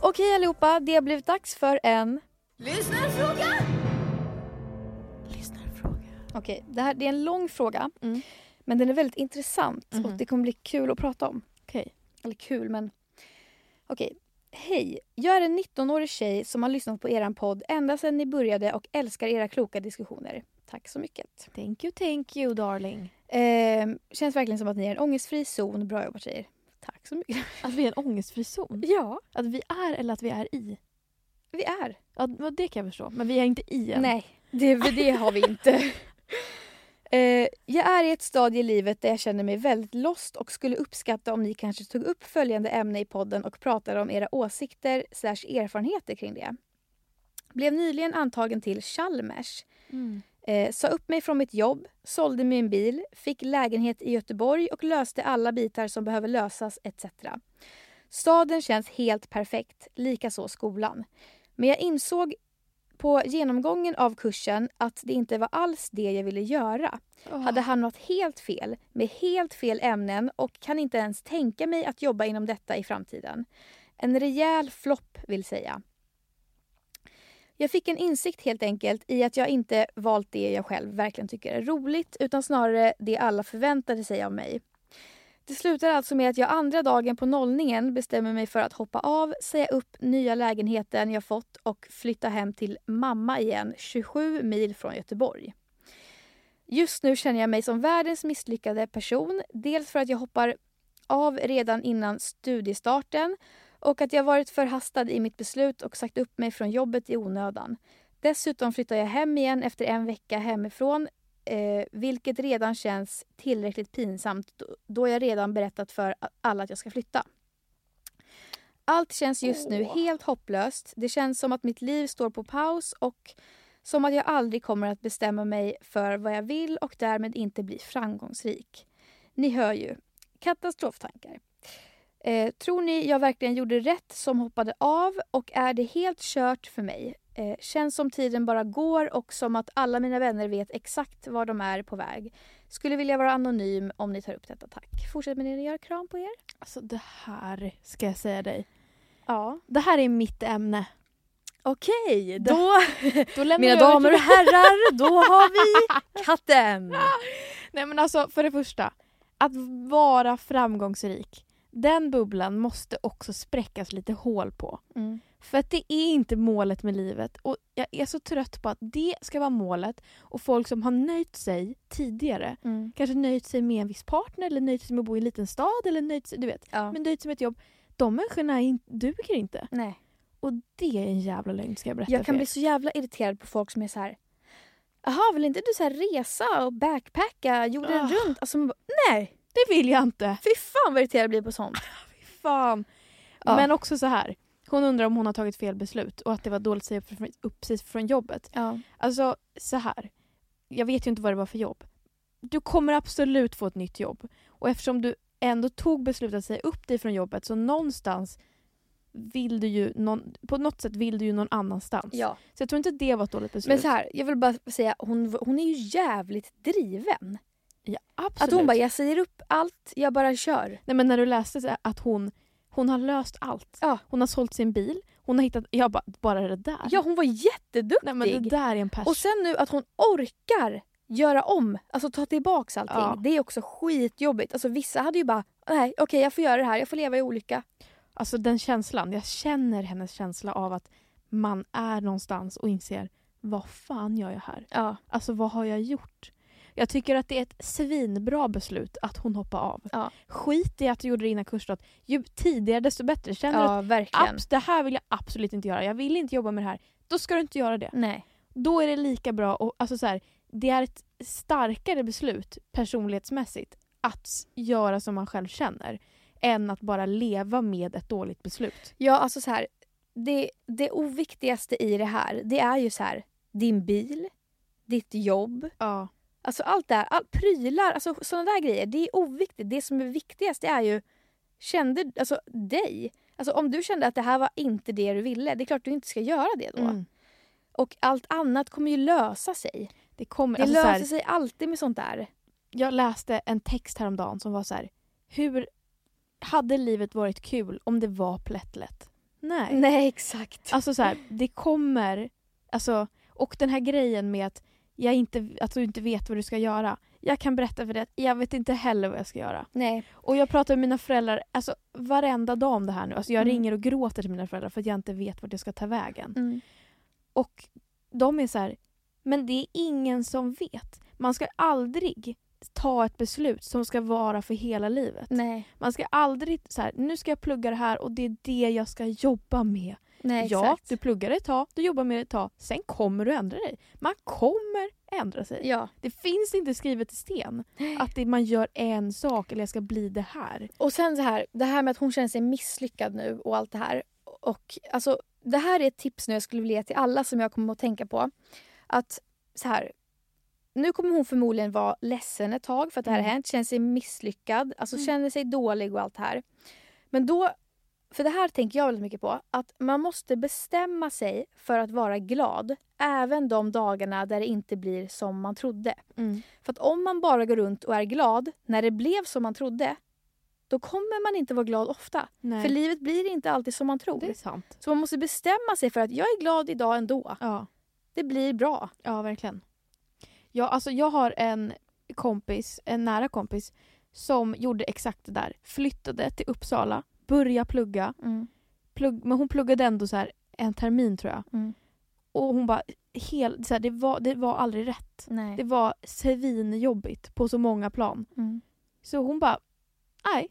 Okej allihopa, det har blivit dags för en... Lyssnarfråga! Okej, det, här, det är en lång fråga. Mm. Men den är väldigt intressant Mhm. och det kommer bli kul att prata om. Eller kul men... Okej. Hej! Jag är en 19-årig tjej som har lyssnat på er podd ända sedan ni började och älskar era kloka diskussioner. Tack så mycket. Thank you, thank you darling. Ehm, känns verkligen som att ni är en ångestfri zon. Bra jobbat tjejer. Tack så mycket. Att vi är en ångestfri zon. Ja, Att vi är eller att vi är i. vi är. Ja, det kan jag förstå. Men vi är inte i än. Nej, det, det har vi inte. Eh, jag är i ett stadie i livet där jag känner mig väldigt lost och skulle uppskatta om ni kanske tog upp följande ämne i podden och pratade om era åsikter slash erfarenheter kring det. Blev nyligen antagen till Chalmers. Mm. Eh, sa upp mig från mitt jobb, sålde min bil, fick lägenhet i Göteborg och löste alla bitar som behöver lösas etc. Staden känns helt perfekt, likaså skolan. Men jag insåg på genomgången av kursen att det inte var alls det jag ville göra. Hade hamnat helt fel med helt fel ämnen och kan inte ens tänka mig att jobba inom detta i framtiden. En rejäl flopp vill säga. Jag fick en insikt helt enkelt i att jag inte valt det jag själv verkligen tycker är roligt utan snarare det alla förväntade sig av mig. Det slutar alltså med att jag andra dagen på nollningen bestämmer mig för att hoppa av, säga upp nya lägenheten jag fått och flytta hem till mamma igen 27 mil från Göteborg. Just nu känner jag mig som världens misslyckade person. Dels för att jag hoppar av redan innan studiestarten och att jag varit förhastad i mitt beslut och sagt upp mig från jobbet i onödan. Dessutom flyttar jag hem igen efter en vecka hemifrån eh, vilket redan känns tillräckligt pinsamt då jag redan berättat för alla att jag ska flytta. Allt känns just nu helt hopplöst. Det känns som att mitt liv står på paus och som att jag aldrig kommer att bestämma mig för vad jag vill och därmed inte bli framgångsrik. Ni hör ju. Katastroftankar. Eh, tror ni jag verkligen gjorde rätt som hoppade av och är det helt kört för mig? Eh, känns som tiden bara går och som att alla mina vänner vet exakt var de är på väg. Skulle vilja vara anonym om ni tar upp detta, tack. Fortsätt med det ni gör. Kram på er. Alltså det här ska jag säga dig. Ja. Det här är mitt ämne. Okej, då, Då lämnar mina damer och herrar, då har vi katten. Nej men alltså för det första, att vara framgångsrik. Den bubblan måste också spräckas lite hål på. Mm. För att det är inte målet med livet. Och jag är så trött på att det ska vara målet. Och folk som har nöjt sig tidigare, Mm. kanske nöjt sig med en viss partner eller nöjt sig med att bo i en liten stad eller nöjt sig, du vet. Ja. Men nöjt sig med ett jobb. De människorna in, duger inte. Nej. Och det är en jävla lögn ska jag berätta Jag för kan er. bli så jävla irriterad på folk som är så här. Jaha, vill inte du så resa och backpacka jorden Ah. runt? Alltså, bara, nej, Det vill jag inte. fy fan vad irriterad jag blir på sånt. Fan. Ja. Men också så här. Hon undrar om hon har tagit fel beslut och att det var dåligt att säga upp, sig från jobbet. Ja. Alltså så här. Jag vet ju inte vad det var för jobb. Du kommer absolut få ett nytt jobb. Och eftersom du ändå tog beslutet att säga upp dig från jobbet så någonstans vill du ju någon, på något sätt vill du ju någon annanstans. ja. Så jag tror inte det var ett dåligt beslut. Men så här, jag vill bara säga, hon, hon är ju jävligt driven. ja, absolut. Att hon bara, jag säger upp allt, jag bara kör. Nej men när du läste att hon, hon har löst allt. Ja. Hon har sålt sin bil, hon har hittat, jag bara, bara det där. Ja, hon var jätteduktig. Nej men det där är en person. Och sen nu att hon orkar göra om, alltså ta tillbaks allting. Ja. Det är också skitjobbigt. Alltså vissa hade ju bara, nej okej jag får göra det här, jag får leva i olycka. Alltså den känslan, jag känner hennes känsla av att man är någonstans och inser vad fan gör jag här? Ja. Alltså vad har jag gjort? Jag tycker att det är ett svinbra beslut att hon hoppar av. Ja. Skit i att du gjorde det innan kursstart. Ju tidigare desto bättre. Känner du att Ja, verkligen. det här vill jag absolut inte göra, jag vill inte jobba med det här. Då ska du inte göra det. Nej. Då är det lika bra, och, alltså så här, det är ett starkare beslut personlighetsmässigt att göra som man själv känner än att bara leva med ett dåligt beslut. Ja, alltså så här. Det, det oviktigaste i det här, det är ju så här, din bil, ditt jobb, Ja. Alltså allt det här, all, prylar, alltså sådana där grejer. Det är oviktigt. Det som är viktigast det är ju, kände, alltså dig. Alltså om du kände att det här var inte det du ville, det är klart du inte ska göra det då. Mm. Och allt annat kommer ju lösa sig. Det kommer, Det alltså så löser här, sig alltid med sånt där. jag läste en text häromdagen som var så här. Hur hade livet varit kul om det var plättlätt? Nej. Nej, exakt. Alltså så här, det kommer... Alltså, och den här grejen med att, jag inte, att du inte vet vad du ska göra. Jag kan berätta för dig att jag vet inte heller vad jag ska göra. Nej. Och jag pratar med mina föräldrar alltså, varenda dag om det här nu. Alltså, jag Mm. ringer och gråter till mina föräldrar för att jag inte vet vart jag ska ta vägen. Mm. Och de är så här, men det är ingen som vet. Man ska aldrig ta ett beslut som ska vara för hela livet. Nej. Man ska aldrig så här, nu ska jag plugga det här och det är det jag ska jobba med. Nej, ja, exakt. du pluggar ett tag, du jobbar med det ett tag, sen kommer du ändra dig. Man kommer ändra sig. Ja. Det finns inte skrivet i sten att det, man gör en sak eller jag ska bli det här. Och sen så här, det här med att hon känner sig misslyckad nu och allt det här. Och alltså, det här är ett tips nu jag skulle vilja ge till alla som jag kommer att tänka på. Att så här, nu kommer hon förmodligen vara ledsen ett tag för att det här har Mm. hänt, känner sig misslyckad, alltså Mm. känner sig dålig och allt det här. Men då för det här tänker jag väldigt mycket på. Att man måste bestämma sig för att vara glad. Även de dagarna där det inte blir som man trodde. Mm. För att om man bara går runt och är glad när det blev som man trodde. Då kommer man inte vara glad ofta. Nej. För livet blir inte alltid som man tror. det är sant. Så man måste bestämma sig för att jag är glad idag ändå. Ja. Det blir bra. Ja, verkligen. Ja, alltså jag har en kompis, en nära kompis, som gjorde exakt det där. Flyttade till Uppsala, började plugga. Plugg, men hon pluggade ändå så här en termin tror jag. Mm. Och hon bara, hel, så här, det, var, det var aldrig rätt. Nej. Det var svinjobbigt på så många plan. Mm. Så hon bara, nej,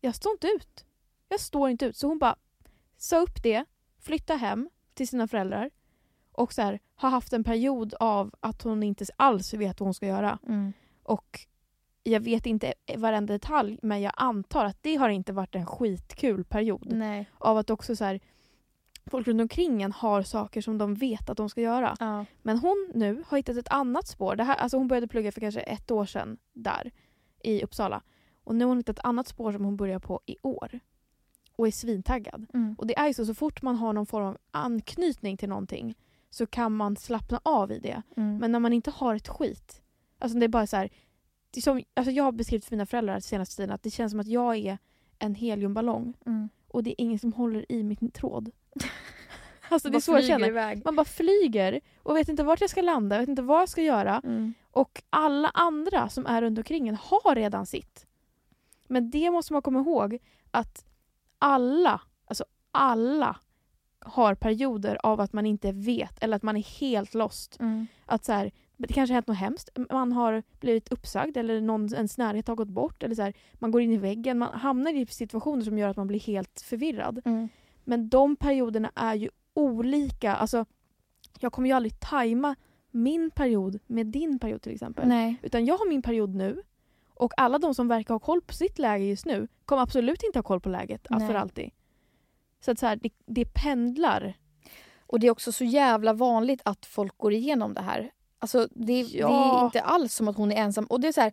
jag står inte ut. Jag står inte ut. Så hon bara sa upp det, flyttade hem till sina föräldrar och så här, har haft en period av att hon inte alls vet vad hon ska göra. Mm. Och jag vet inte varenda detalj men jag antar att det har inte varit en skitkul period. Nej. Av att också så här, folk runt omkring en har saker som de vet att de ska göra. Ja. Men hon nu har hittat ett annat spår. Det här, alltså hon började plugga för kanske ett år sedan där i Uppsala. Och nu har hon hittat ett annat spår som hon börjar på i år. Och är svintaggad. Mm. Och det är ju så, så fort man har någon form av anknytning till någonting så kan man slappna av i det. Mm. Men när man inte har ett skit. Alltså det är bara så här. Det som, alltså jag har beskrivit för mina föräldrar senaste tiden att det känns som att jag är en heliumballong Mm. och det är ingen som håller i min tråd. alltså det är så jag känner. Iväg. Man bara flyger och vet inte vart jag ska landa, vet inte vad jag ska göra. Mm. Och alla andra som är runt omkring en har redan sitt. Men det måste man komma ihåg att alla, alltså alla har perioder av att man inte vet eller att man är helt lost. Mm. Att så här, det kanske har hänt något hemskt. Man har blivit uppsagd eller någon, ens närhet har gått bort. Eller så här, man går in i väggen. Man hamnar i situationer som gör att man blir helt förvirrad. Mm. Men de perioderna är ju olika. Alltså, jag kommer ju aldrig tajma min period med din period till exempel. Nej. Utan jag har min period nu och alla de som verkar ha koll på sitt läge just nu kommer absolut inte ha koll på läget Nej. för alltid. Så att så här, det, det pendlar. Och det är också så jävla vanligt att folk går igenom det här. Alltså det, det är Ja. inte alls som att hon är ensam. Och det är så här,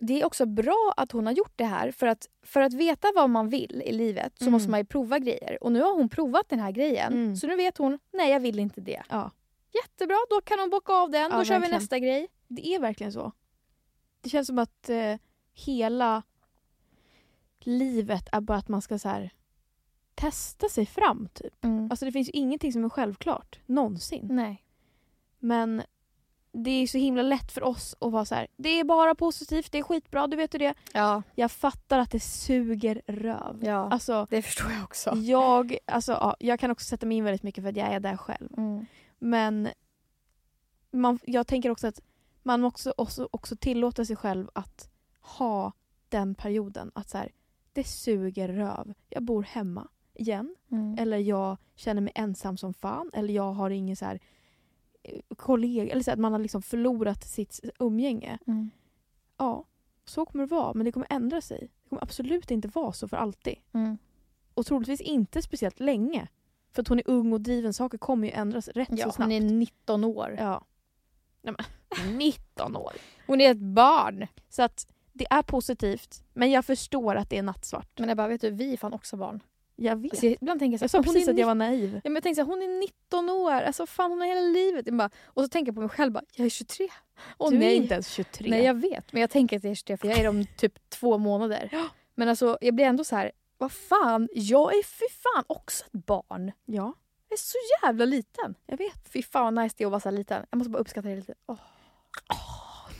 det är också bra att hon har gjort det här för att, för att veta vad man vill i livet så Mm. måste man ju prova grejer. Och nu har hon provat den här grejen. Mm. Så nu vet hon, nej jag vill inte det. Ja, Jättebra, då kan hon bocka av den. Ja, då kör vi verkligen. nästa grej. det är verkligen så. Det känns som att eh, hela livet är bara att man ska så här, testa sig fram. typ. Alltså det finns ju ingenting som är självklart. Någonsin. nej. Men det är så himla lätt för oss att vara så här. det är bara positivt, det är skitbra, du vet hur det. Ja, Jag fattar att det suger röv. ja. Alltså, det förstår jag också. jag, alltså, ja, jag kan också sätta mig in väldigt mycket för att jag är där själv. Mm. Men man, jag tänker också att man måste också, också tillåta sig själv att ha den perioden. Att så här, det suger röv. Jag bor hemma igen. Mm. Eller jag känner mig ensam som fan. Eller jag har ingen så här kollega. Eller så att man har liksom förlorat sitt umgänge. Mm. Ja, så kommer det vara. Men det kommer ändra sig. Det kommer absolut inte vara så för alltid. Mm. Och troligtvis inte speciellt länge. För att hon är ung och driven. Saker kommer ju ändras rätt Ja, så snabbt. hon är 19 år. Ja. Nej, men, 19 år. Hon är ett barn. Så att det är positivt. Men jag förstår att det är nattsvart. Men jag bara, vet du, vi är fan också barn. Jag vet. Så jag, ibland tänker jag så Jag sa här, precis att jag var naiv. Ja, men jag tänkte så här, hon är 19 år, alltså fan hon har hela livet. Jag bara, och så tänker jag på mig själv, bara, jag är 23. Och du nej, är inte ens 23. nej jag vet, men jag tänker att jag är 23 för jag är om typ två månader. Ja. Men alltså jag blir ändå så här, vad fan, jag är fy fan också ett barn. Ja, Jag är så jävla liten. jag vet. Fy fan vad nice det är att vara så här liten. Jag måste bara uppskatta det lite. Åh.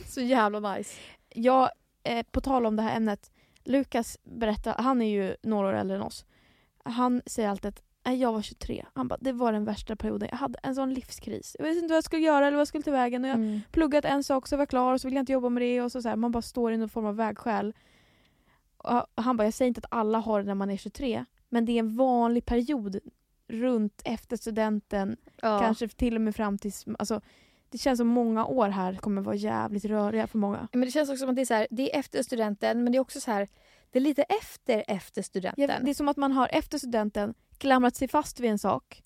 Så jävla nice. Jag, eh, på tal om det här ämnet. Lukas berättar, han är ju några år äldre än oss. Han säger alltid att "Nej, jag var 23. Han bara, det var den värsta perioden. Jag hade en sån livskris. Jag visste inte vad jag skulle göra eller vad jag skulle ta vägen. Och jag Mm. pluggat en sak så var jag klar och så vill jag inte jobba med det. Och så, så här, man bara står i någon form av vägskäl. Och han bara, jag säger inte att alla har det när man är 23. Men det är en vanlig period runt efter studenten. Ja. Kanske till och med fram till... Alltså, det känns som många år här kommer vara jävligt röriga för många. Men det känns också som att det är så här, det är efter studenten men det är också så här, det är lite efter efter studenten. Jag, det är som att man har efter studenten klamrat sig fast vid en sak.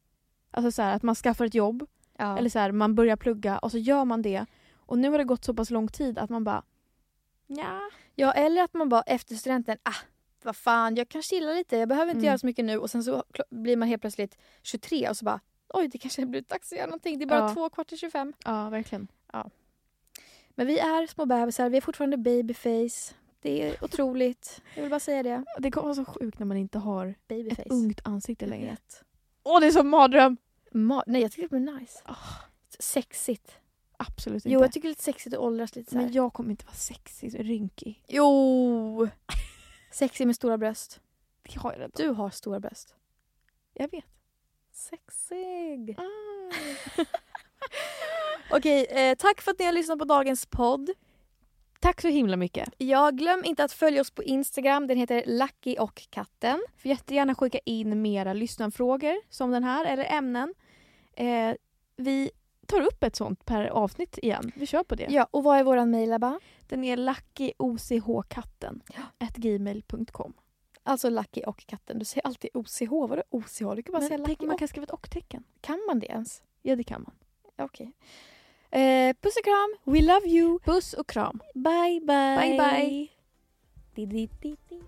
Alltså så här, att man skaffar ett jobb. ja. Eller så här, man börjar plugga och så gör man det. Och nu har det gått så pass lång tid att man bara... Ja. ja, eller att man bara efter studenten, ah, vad fan jag kan chilla lite, jag behöver inte Mm. göra så mycket nu och sen så blir man helt plötsligt 23 och så bara oj det kanske blir dags att göra någonting. Det är bara Ja. två kvart till 25. Ja, verkligen. Men vi är små bebisar, vi är fortfarande babyface. Det är otroligt. Jag vill bara säga det. Det kommer vara så sjukt när man inte har Babyface. ett ungt ansikte längre. Åh, det är som mardröm! Ma- Nej jag tycker det blir nice. Ah, Sexigt. absolut inte. Jo jag tycker det är lite sexigt att åldras lite så här. Men jag kommer inte vara sexig, så rynkig. Jo! Sexig med stora bröst. Det har jag redan. Du har stora bröst. Jag vet. Sexig! Ah. Okej, eh, tack för att ni har lyssnat på dagens podd. Tack så himla mycket. Ja, glöm inte att följa oss på Instagram. Den heter Lucky och katten. Får jättegärna skicka in mera lyssnarfrågor som den här eller ämnen. Eh, vi tar upp ett sånt per avsnitt igen. Vi kör på det. Ja, och vad är våran mejl Ebba? Den är luckyochkatten at gmail.com. Alltså Lucky och katten. Du säger alltid OCH. Vadå OCH? Du kan bara säga Men Lucky tänk, man och. kan skriva ett och-tecken. Kan man det ens? Ja, det kan man. Okej. Eh, puss och kram. We love you. Puss och kram. Bye, bye. Bye, bye.